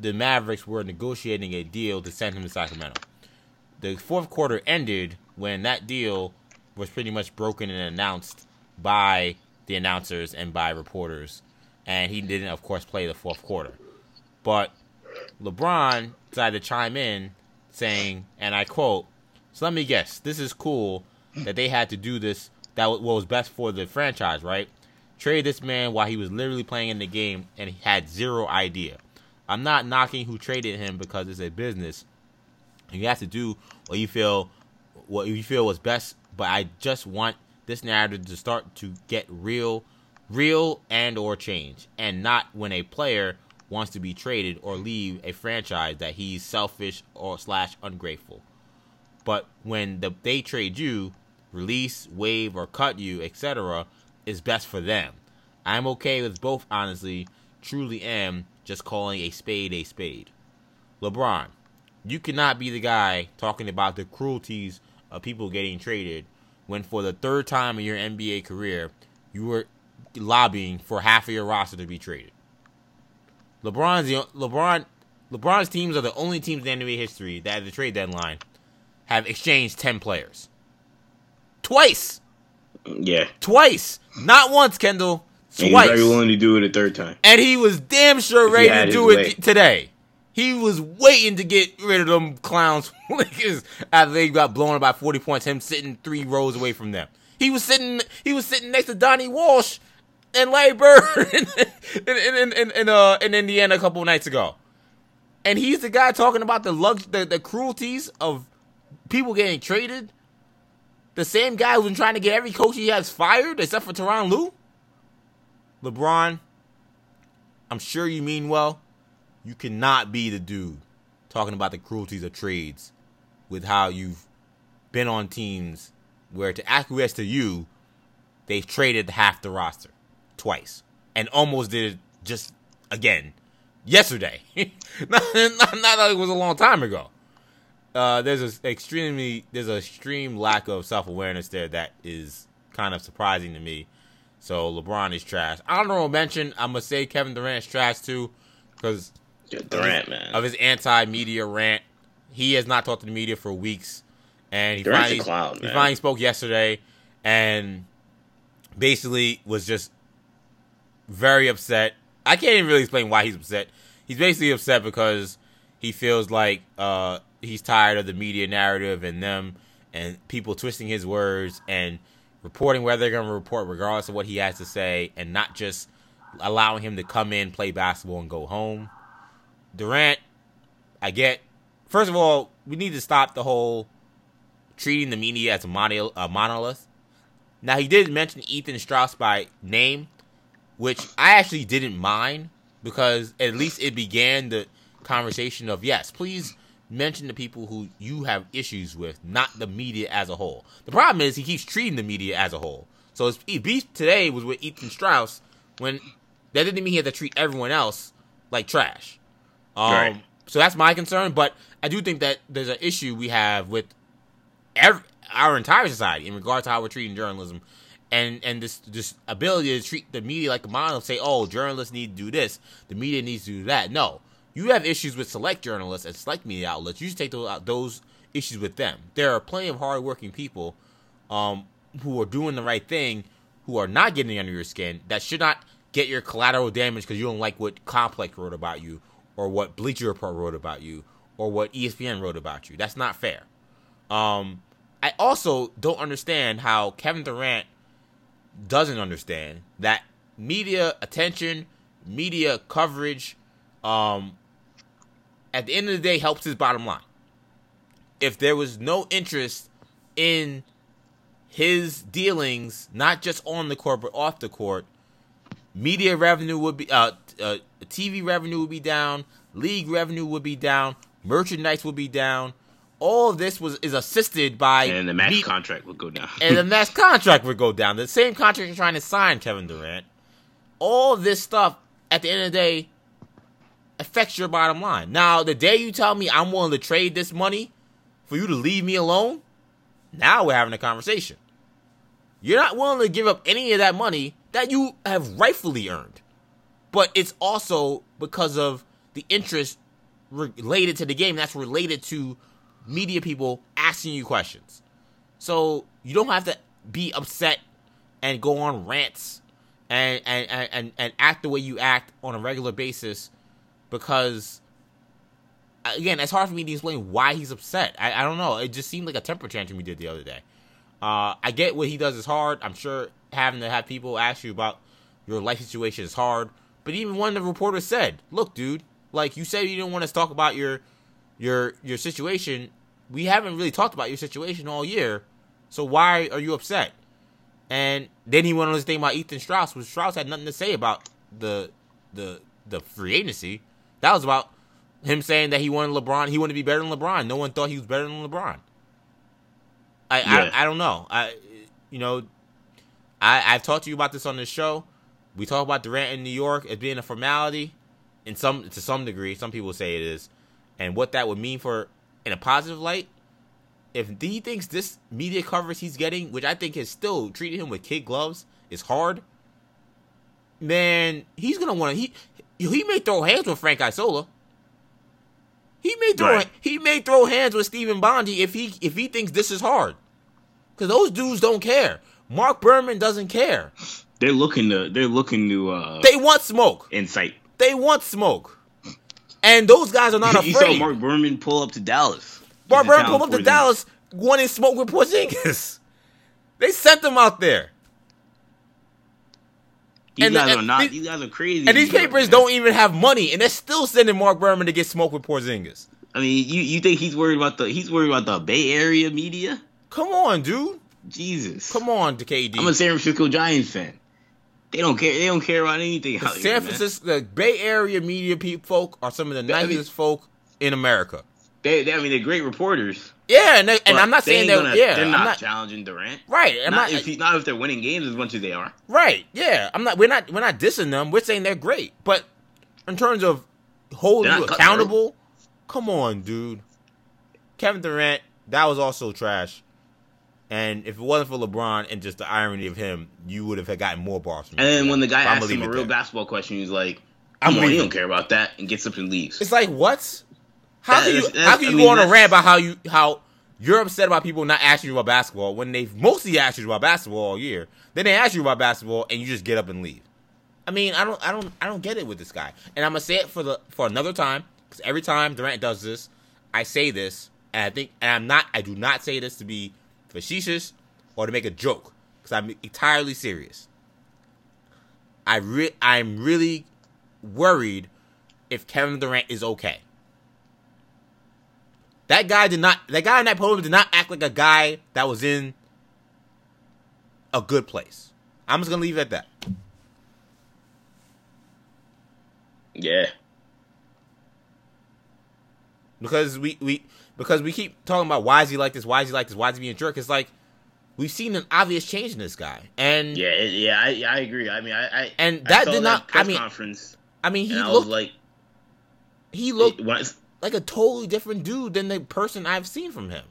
the Mavericks were negotiating a deal to send him to Sacramento. The fourth quarter ended when that deal was pretty much broken and announced by the announcers and by reporters, and he didn't, of course, play the fourth quarter. But LeBron decided to chime in, saying, and I quote, "So let me guess, this is cool that they had to do this. That was what was best for the franchise, right? Trade this man while he was literally playing in the game and he had zero idea. I'm not knocking who traded him because it's a business. You have to do what you feel what you feel was best, but I just want this narrative to start to get real, real and or change, and not when a player wants to be traded or leave a franchise that he's selfish or slash ungrateful. But when the, they trade you, release, waive, or cut you, etc., is best for them. I'm okay with both, honestly. Truly am just calling a spade a spade. LeBron, you cannot be the guy talking about the cruelties of people getting traded when, for the third time in your NBA career, you were lobbying for half of your roster to be traded. LeBron's the LeBron LeBron's teams are the only teams in NBA history that at the trade deadline have exchanged ten players. Twice. Yeah. Twice. Not once, Kendall. And Twice. was very willing to do it a third time. And he was damn sure ready to do way. it today. He was waiting to get rid of them clowns after they got blown by 40 points, him sitting three rows away from them. He was sitting he was sitting next to Donnie Walsh and Larry Bird in, in, in, in, uh, in Indiana a couple nights ago. And he's the guy talking about the lux the, the cruelties of people getting traded. The same guy who's been trying to get every coach he has fired except for Tyronn Lue. LeBron, I'm sure you mean well. You cannot be the dude talking about the cruelties of trades with how you've been on teams where to acquiesce to you, they've traded half the roster twice and almost did it just again yesterday. not, not, like it was a long time ago. Uh, there's a extremely there's a extreme lack of self awareness there that is kind of surprising to me. So LeBron is trash. Honorable mention, I'm gonna say Kevin Durant's trash too, because Yeah, Durant, man. of his anti-media rant. He has not talked to the media for weeks, and he Durant's finally clown, he man. finally spoke yesterday, and basically was just very upset. I can't even really explain why he's upset. He's basically upset because he feels like uh, he's tired of the media narrative and them and people twisting his words and reporting where they're going to report regardless of what he has to say and not just allowing him to come in, play basketball, and go home. Durant, I get. First of all, we need to stop the whole treating the media as a, a monolith. Now, he did mention Ethan Strauss by name, which I actually didn't mind because at least it began the conversation of yes, please mention the people who you have issues with, not the media as a whole. The problem is he keeps treating the media as a whole. So his beef today was with Ethan Strauss when that didn't mean he had to treat everyone else like trash. Um, Right. So that's my concern, but I do think that there's an issue we have with every, our entire society in regards to how we're treating journalism and and this this ability to treat the media like a monolith say oh journalists need to do this the media needs to do that. No you have issues with select journalists and select media outlets. You should take those, those issues with them. There are plenty of hardworking people um, who are doing the right thing who are not getting under your skin that should not get your collateral damage because you don't like what complex wrote about you or what bleacher report wrote about you or what espn wrote about you that's not fair um, I also don't understand how Kevin Durant doesn't understand that media attention, media coverage, um, at the end of the day helps his bottom line. If there was no interest in his dealings, not just on the court but off the court, media revenue would be uh, uh TV revenue would be down, league revenue would be down, merchandise would be down. All of this was is assisted by and the max me- contract will go down. and the next contract would go down. The same contract you're trying to sign, Kevin Durant. all this stuff at the end of the day affects your bottom line. Now, the day you tell me I'm willing to trade this money for you to leave me alone, now we're having a conversation. You're not willing to give up any of that money that you have rightfully earned. But it's also because of the interest related to the game that's related to media people asking you questions. So you don't have to be upset and go on rants and and, and, and act the way you act on a regular basis because again, it's hard for me to explain why he's upset. I, I don't know. It just seemed like a temper tantrum he did the other day. Uh, I get what he does is hard. I'm sure having to have people ask you about your life situation is hard. But even one of the reporters said, "Look, dude, like you said, you didn't want us to talk about your your your situation. We haven't really talked about your situation all year. So why are you upset?" And then he went on his thing about Ethan Strauss, which Strauss had nothing to say about the the the free agency. That was about him saying that he wanted LeBron. He wanted to be better than LeBron. No one thought he was better than LeBron. I yeah. I, I don't know. I you know I I've talked to you about this on this show. We talk about Durant in New York as being a formality, in some to some degree. Some people say it is, and what that would mean for in a positive light. If he thinks this media coverage he's getting, which I think is still treating him with kid gloves, is hard, man, he's gonna want to. He he may throw hands with Frank Isola. He may throw right. he may throw hands with Stephen Bondy if he if he thinks this is hard, because those dudes don't care. Marc Berman doesn't care. They're looking to they're looking to uh They want smoke. Insight. They want smoke. And those guys are not afraid. You saw Marc Berman pull up to Dallas. Marc Berman pull up to Dallas wanting smoke with Porzingis. They sent them out there. These and, guys and are not. These, guys are crazy. And these papers man. don't even have money, and they're still sending Marc Berman to get smoke with Porzingis. I mean, you you think he's worried about the he's worried about the Bay Area media? Come on, dude. Jesus. Come on, KD. I'm a San Francisco Giants fan. They don't care. They don't care about anything. San here, Francisco, man. the Bay Area media people, folk are some of the nicest I mean, folk in America. They, they, I mean, they're great reporters. Yeah, and, they, and I'm not saying they're, gonna, yeah, they're not, not, challenging Durant. Right. I'm not, not if, he, not if they're winning games as much as they are. Right. Yeah. I'm not. We're not. We're not dissing them. We're saying they're great. But in terms of holding you accountable, come on, dude. Kevin Durant, that was also trash. And if it wasn't for LeBron and just the irony of him, you would have gotten more bars. and then when the guy asked him a real there. basketball question, he's like, "I'm on, he don't care about that," and gets up and leaves. It's like what? How can you how can you I mean, go on a rant about how you how you're upset about people not asking you about basketball when they've mostly asked you about basketball all year? Then they ask you about basketball and you just get up and leave. I mean, I don't I don't I don't get it with this guy. And I'm gonna say it for the for another time because every time Durant does this, I say this, and I think and I'm not I do not say this to be facetious or to make a joke because I'm entirely serious. I re- I'm really worried if Kevin Durant is okay. That guy did not. That guy in that podium did not act like a guy that was in a good place. I'm just gonna leave it at that. Yeah. Because we we because we keep talking about why is he like this? Why is he like this? Why is he being a jerk? It's like we've seen an obvious change in this guy, and yeah, yeah, I, I agree. I mean, I, I and that I did not. That I mean, conference. I mean, he looked like he looked. It, like a totally different dude than the person I've seen from him.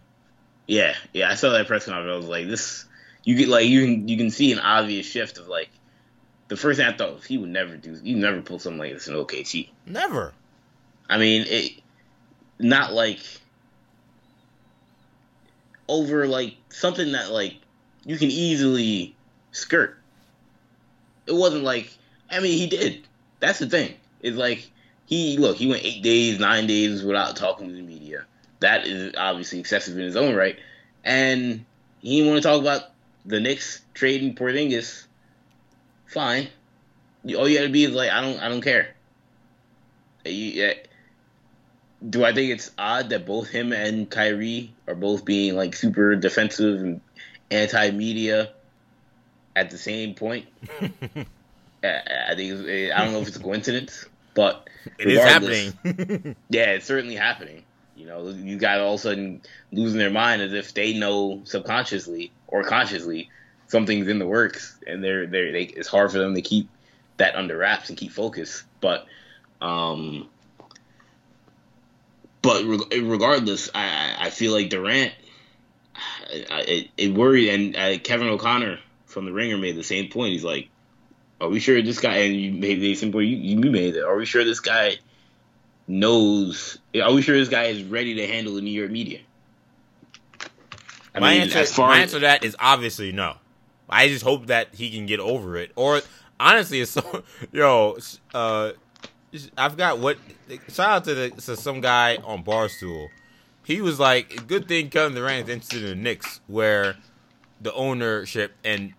Yeah, yeah, I saw that press conference. I was like, this. You get like you can you can see an obvious shift of like the first thing I thought he would never do. He never pull something like this in OKC. Never. I mean, it not like over like something that like you can easily skirt. It wasn't like I mean he did. That's the thing. It's like he look, he went eight days, nine days without talking to the media. That is obviously excessive in his own right. And he didn't want to talk about the Knicks trading Porzingis. Fine. All you got to be is like, I don't, I don't care. You, do I think it's odd that both him and Kyrie are both being like super defensive and anti-media at the same point? I think I don't know if it's a coincidence. But it is happening. yeah, it's certainly happening. You know, you got all of a sudden losing their mind as if they know subconsciously or consciously something's in the works, and they're they're they, it's hard for them to keep that under wraps and keep focus. But um, but regardless, I I feel like Durant. it, it worried, and uh, Kevin O'Connor from the Ringer made the same point. He's like, "Are we sure this guy?" And you made the same point you, you made it. Are we sure this guy knows? Are we sure this guy is ready to handle the New York media? I my mean, answer, my answer to that is obviously no. I just hope that he can get over it. Or honestly, it's so yo. Uh, I forgot what. Shout out to, the, to some guy on Barstool. He was like, "Good thing Kevin Durant is interested in the Knicks, where the ownership and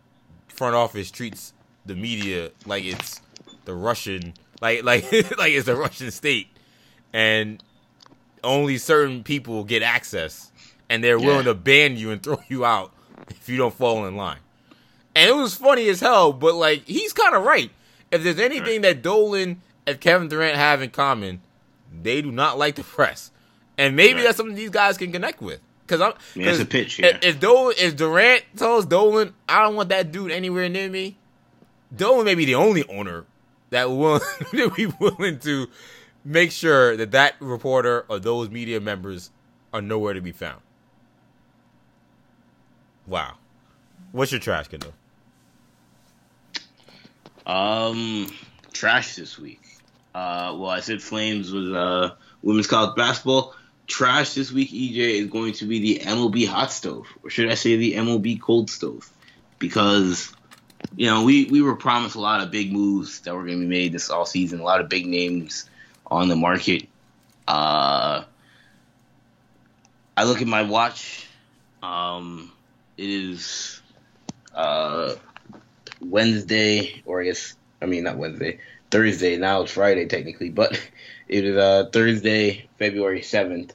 front office treats the media like it's the Russian, like like like it's a Russian state, and only certain people get access, and they're willing to ban you and throw you out if you don't fall in line." And it was funny as hell, but like he's kind of right. If there's anything that Dolan and Kevin Durant have in common, they do not like the press, and maybe right. that's something these guys can connect with. Because I'm, yeah, it's a pitch. Yeah. If, if Dolan, if Durant tells Dolan, I don't want that dude anywhere near me, Dolan may be the only owner that will be willing to make sure that that reporter or those media members are nowhere to be found. Wow, what's your trash, Kendall? Um, trash this week. Uh, well, I said Flames was uh women's college basketball. Trash this week, EJ is going to be the MLB hot stove, or should I say the MLB cold stove, because you know we we were promised a lot of big moves that were going to be made this all season, a lot of big names on the market. Uh, I look at my watch. Um, it is uh Wednesday, or I guess I mean not Wednesday, Thursday. Now it's Friday technically, but it is uh, Thursday, February seventh.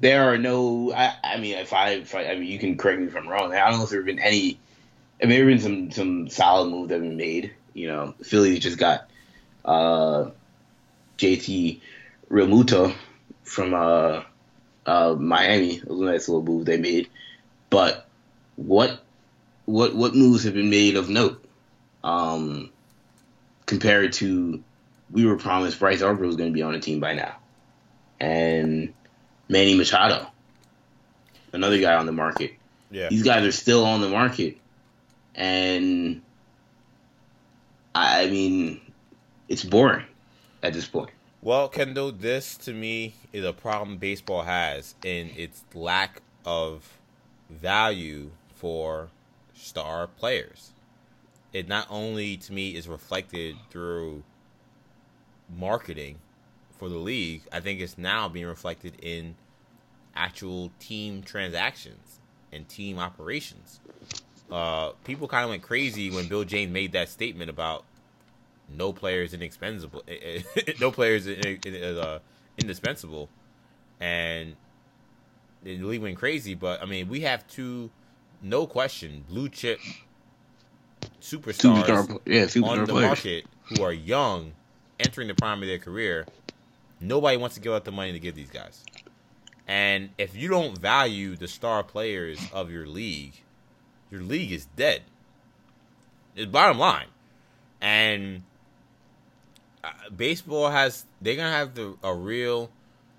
There are no. I, I mean, if I, if I, I mean, you can correct me if I'm wrong. I don't know if there have been any. I mean, there have been some some solid moves that have been made. You know, Philly just got uh, JT Realmuto from uh, uh, Miami. It was a nice little move they made, but what what what moves have been made of note um, compared to we were promised Bryce Harper was going to be on the team by now, and Manny Machado, another guy on the market. Yeah, these guys are still on the market, and I mean, it's boring at this point. Well, Kendall, this to me is a problem baseball has in its lack of value for star players. It not only to me is reflected through marketing for the league, I think it's now being reflected in actual team transactions and team operations. Uh, people kind of went crazy when Bill James made that statement about no players inexpensible, no players uh, indispensable, and the league went crazy. But I mean, we have two no question, blue chip superstars superstar, yeah, superstar on the players. market who are young, entering the prime of their career. Nobody wants to give out the money to give these guys. And if you don't value the star players of your league, your league is dead. It's bottom line. And uh, baseball has they're gonna have the a real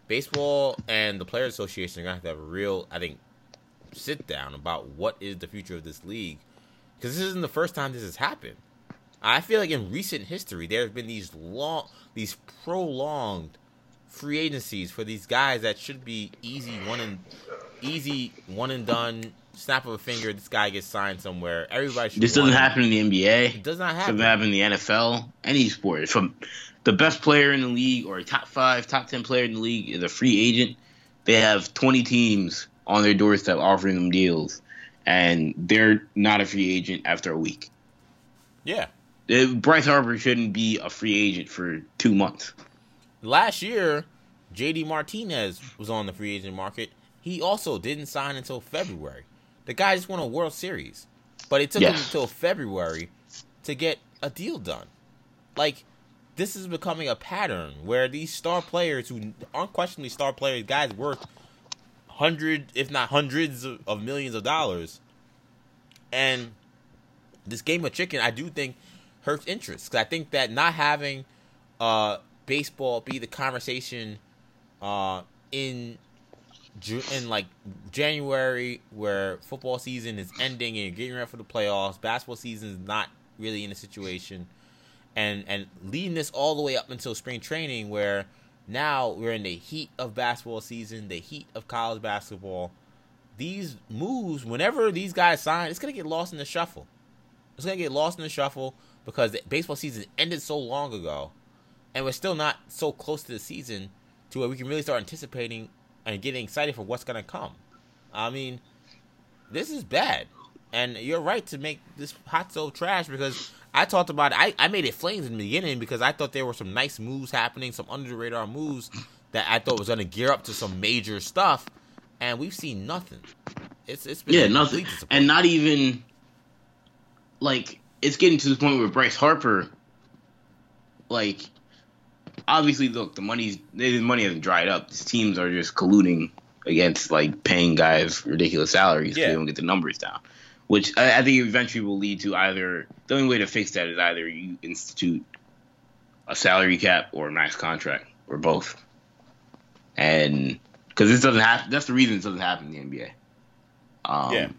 baseball and the players association are gonna have to have a real I think sit down about what is the future of this league because this isn't the first time this has happened. I feel like in recent history there have been these long, these prolonged free agencies for these guys that should be easy one and easy one and done. Snap of a finger, this guy gets signed somewhere. Everybody should. This doesn't happen in the NBA. It does not happen. Doesn't happen in the NFL. Any sport. From the best player in the league or a top five, top ten player in the league is a free agent. They have twenty teams on their doorstep offering them deals, and they're not a free agent after a week. Yeah. Uh, Bryce Harper shouldn't be a free agent for two months. Last year, JD Martinez was on the free agent market. He also didn't sign until February. The guy just won a World Series, but it took yes. him until February to get a deal done. Like, this is becoming a pattern where these star players who are unquestionably star players, guys worth hundred, if not hundreds of, millions of dollars, and this game of chicken, I do think hurts interest. Because I think that not having uh, baseball be the conversation uh, in in like January where football season is ending and you're getting ready for the playoffs, basketball season is not really in a situation, and and leading this all the way up until spring training where now we're in the heat of basketball season, the heat of college basketball. These moves, whenever these guys sign, it's gonna get lost in the shuffle. It's gonna get lost in the shuffle because the baseball season ended so long ago, and we're still not so close to the season to where we can really start anticipating and getting excited for what's gonna come. I mean, this is bad, and you're right to make this hot stove trash because I talked about it. I, I made it flames in the beginning because I thought there were some nice moves happening, some under the radar moves that I thought was gonna gear up to some major stuff, and we've seen nothing. It's it's been yeah nothing, and not even like it's getting to the point where Bryce Harper, like, obviously, look, the money's the money hasn't dried up. These teams are just colluding against like paying guys ridiculous salaries yeah. they don't get the numbers down. Which I, I think eventually will lead to either the only way to fix that is either you institute a salary cap or a max contract or both. And because this doesn't happen, that's the reason it doesn't happen in the NBA. Um, yeah.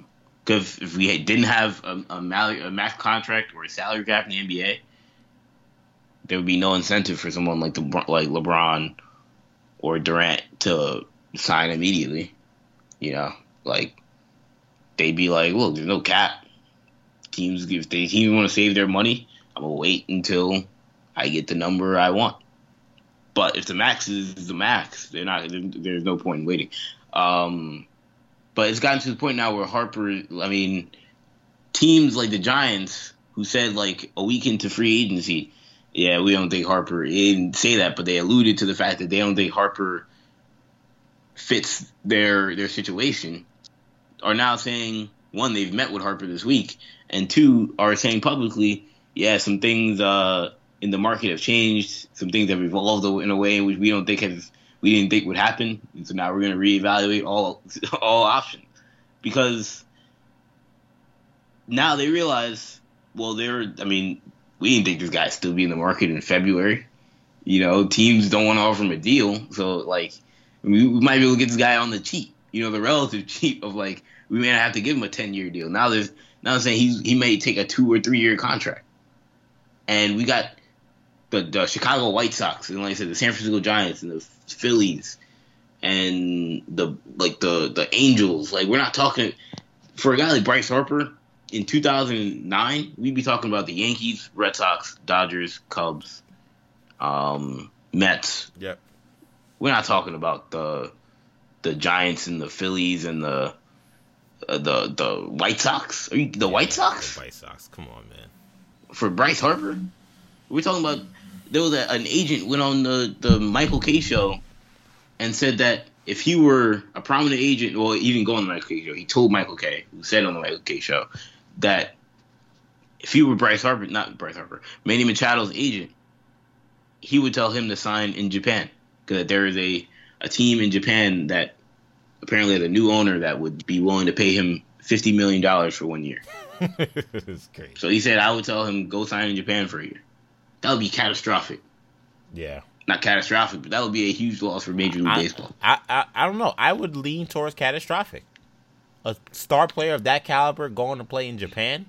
Because if we didn't have a, a, a max contract or a salary cap in the NBA, there would be no incentive for someone like the like LeBron or Durant to sign immediately. You know, like they'd be like, "Look, there's no cap. Teams if they teams want to save their money, I'm gonna wait until I get the number I want." But if the max is the max, they're not. There's no point in waiting. Um, but it's gotten to the point now where Harper, I mean, teams like the Giants, who said like a week into free agency, yeah, we don't think Harper. They didn't say that, but they alluded to the fact that they don't think Harper fits their their situation. Are now saying one, they've met with Harper this week, and two, are saying publicly, yeah, some things uh, in the market have changed, some things have evolved in a way in which we don't think has we didn't think would happen. And so now we're going to reevaluate all all options because now they realize, well, they're. I mean, we didn't think this guy'd still be in the market in February. You know, teams don't want to offer him a deal, so like we, we might be able to get this guy on the cheap. You know, the relative cheap of like we may not have to give him a ten year deal. Now there's now I'm saying he's he may take a two or three year contract, and we got the, the Chicago White Sox and like I said the San Francisco Giants and the Phillies and the like the the Angels. Like we're not talking for a guy like Bryce Harper in 2009. We'd be talking about the Yankees, Red Sox, Dodgers, Cubs, um, Mets. Yep. We're not talking about the the Giants and the Phillies and the uh, the the White Sox. Are you the yeah, White Sox? White Sox. Come on, man. For Bryce Harper, we're talking about there was a, an agent went on the the Michael Kay show and said that if he were a prominent agent, or even go on the Michael Kay show, he told Michael Kay, who said on the Michael Kay show, that if he were Bryce Harper, not Bryce Harper, Manny Machado's agent, he would tell him to sign in Japan because there is a a team in Japan that apparently had a new owner that would be willing to pay him fifty million dollars for one year. so he said I would tell him go sign in Japan for a year that would be catastrophic. Yeah. Not catastrophic, but that would be a huge loss for Major League I, Baseball. I, I I don't know. I would lean towards catastrophic. A star player of that caliber going to play in Japan.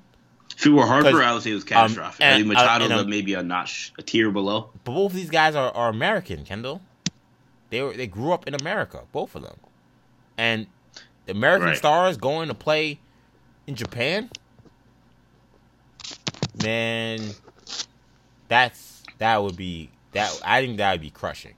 If it were Harper, I would say it was catastrophic. Um, and, Machado's uh, maybe a notch, a tier below. But both of these guys are, are American, Kendall. They were they grew up in America, both of them, and American right. stars going to play in Japan. Man, that's that would be that. I think that would be crushing.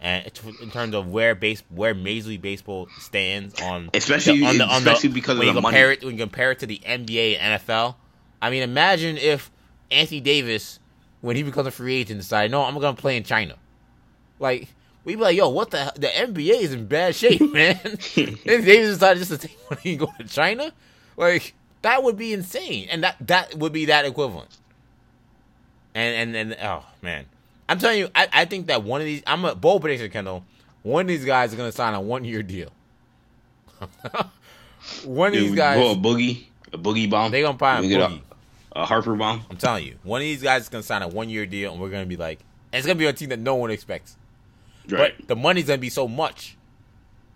And in terms of where base where Major League Baseball stands on especially the, on the, on especially the, because when of you compare money. it when you compare it to the NBA and NFL. I mean, imagine if Anthony Davis, when he becomes a free agent, decided, no, I'm gonna play in China. Like we'd be like, yo, what the the NBA is in bad shape, man. Anthony Davis decided just to take money and go to China. Like that would be insane, and that that would be that equivalent. And and and oh man, I'm telling you, I, I think that one of these, I'm a bold prediction, Kendall. One of these guys is gonna sign a one year deal. one of these guys, a boogie, a boogie bomb. They gonna buy a boogie. uh, Harper bomb. I'm telling you, one of these guys is gonna sign a one year deal, and we're gonna be like, it's gonna be a team that no one expects. Right. But the money's gonna be so much.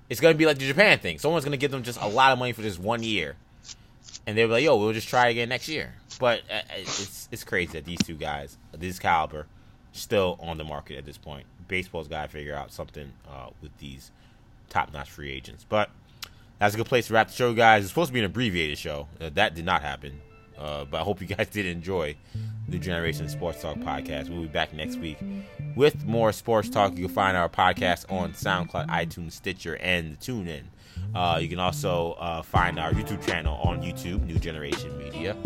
It's gonna be like the Japan thing. Someone's gonna give them just a lot of money for just one year, and they're like, "Yo, we'll just try again next year." But uh, uh, it's it's crazy that these two guys, this caliber, still on the market at this point. Baseball's got to figure out something uh, with these top-notch free agents. But that's a good place to wrap the show, guys. It's supposed to be an abbreviated show. Uh, that did not happen. Uh, but I hope you guys did enjoy the Generation Sports Talk podcast. We'll be back next week with more sports talk. You can find our podcast on SoundCloud, iTunes, Stitcher, and TuneIn. Uh, you can also uh, find our YouTube channel on YouTube, New Generation Media.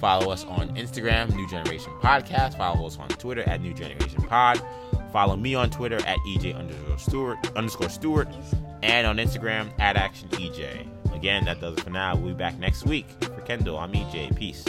Follow us on Instagram, New Generation Podcast. Follow us on Twitter at New Generation Pod. Follow me on Twitter at EJ underscore Stewart underscore Stewart and on Instagram at Action EJ. Again, that does it for now. We'll be back next week. For Kendall, I'm EJ. Peace.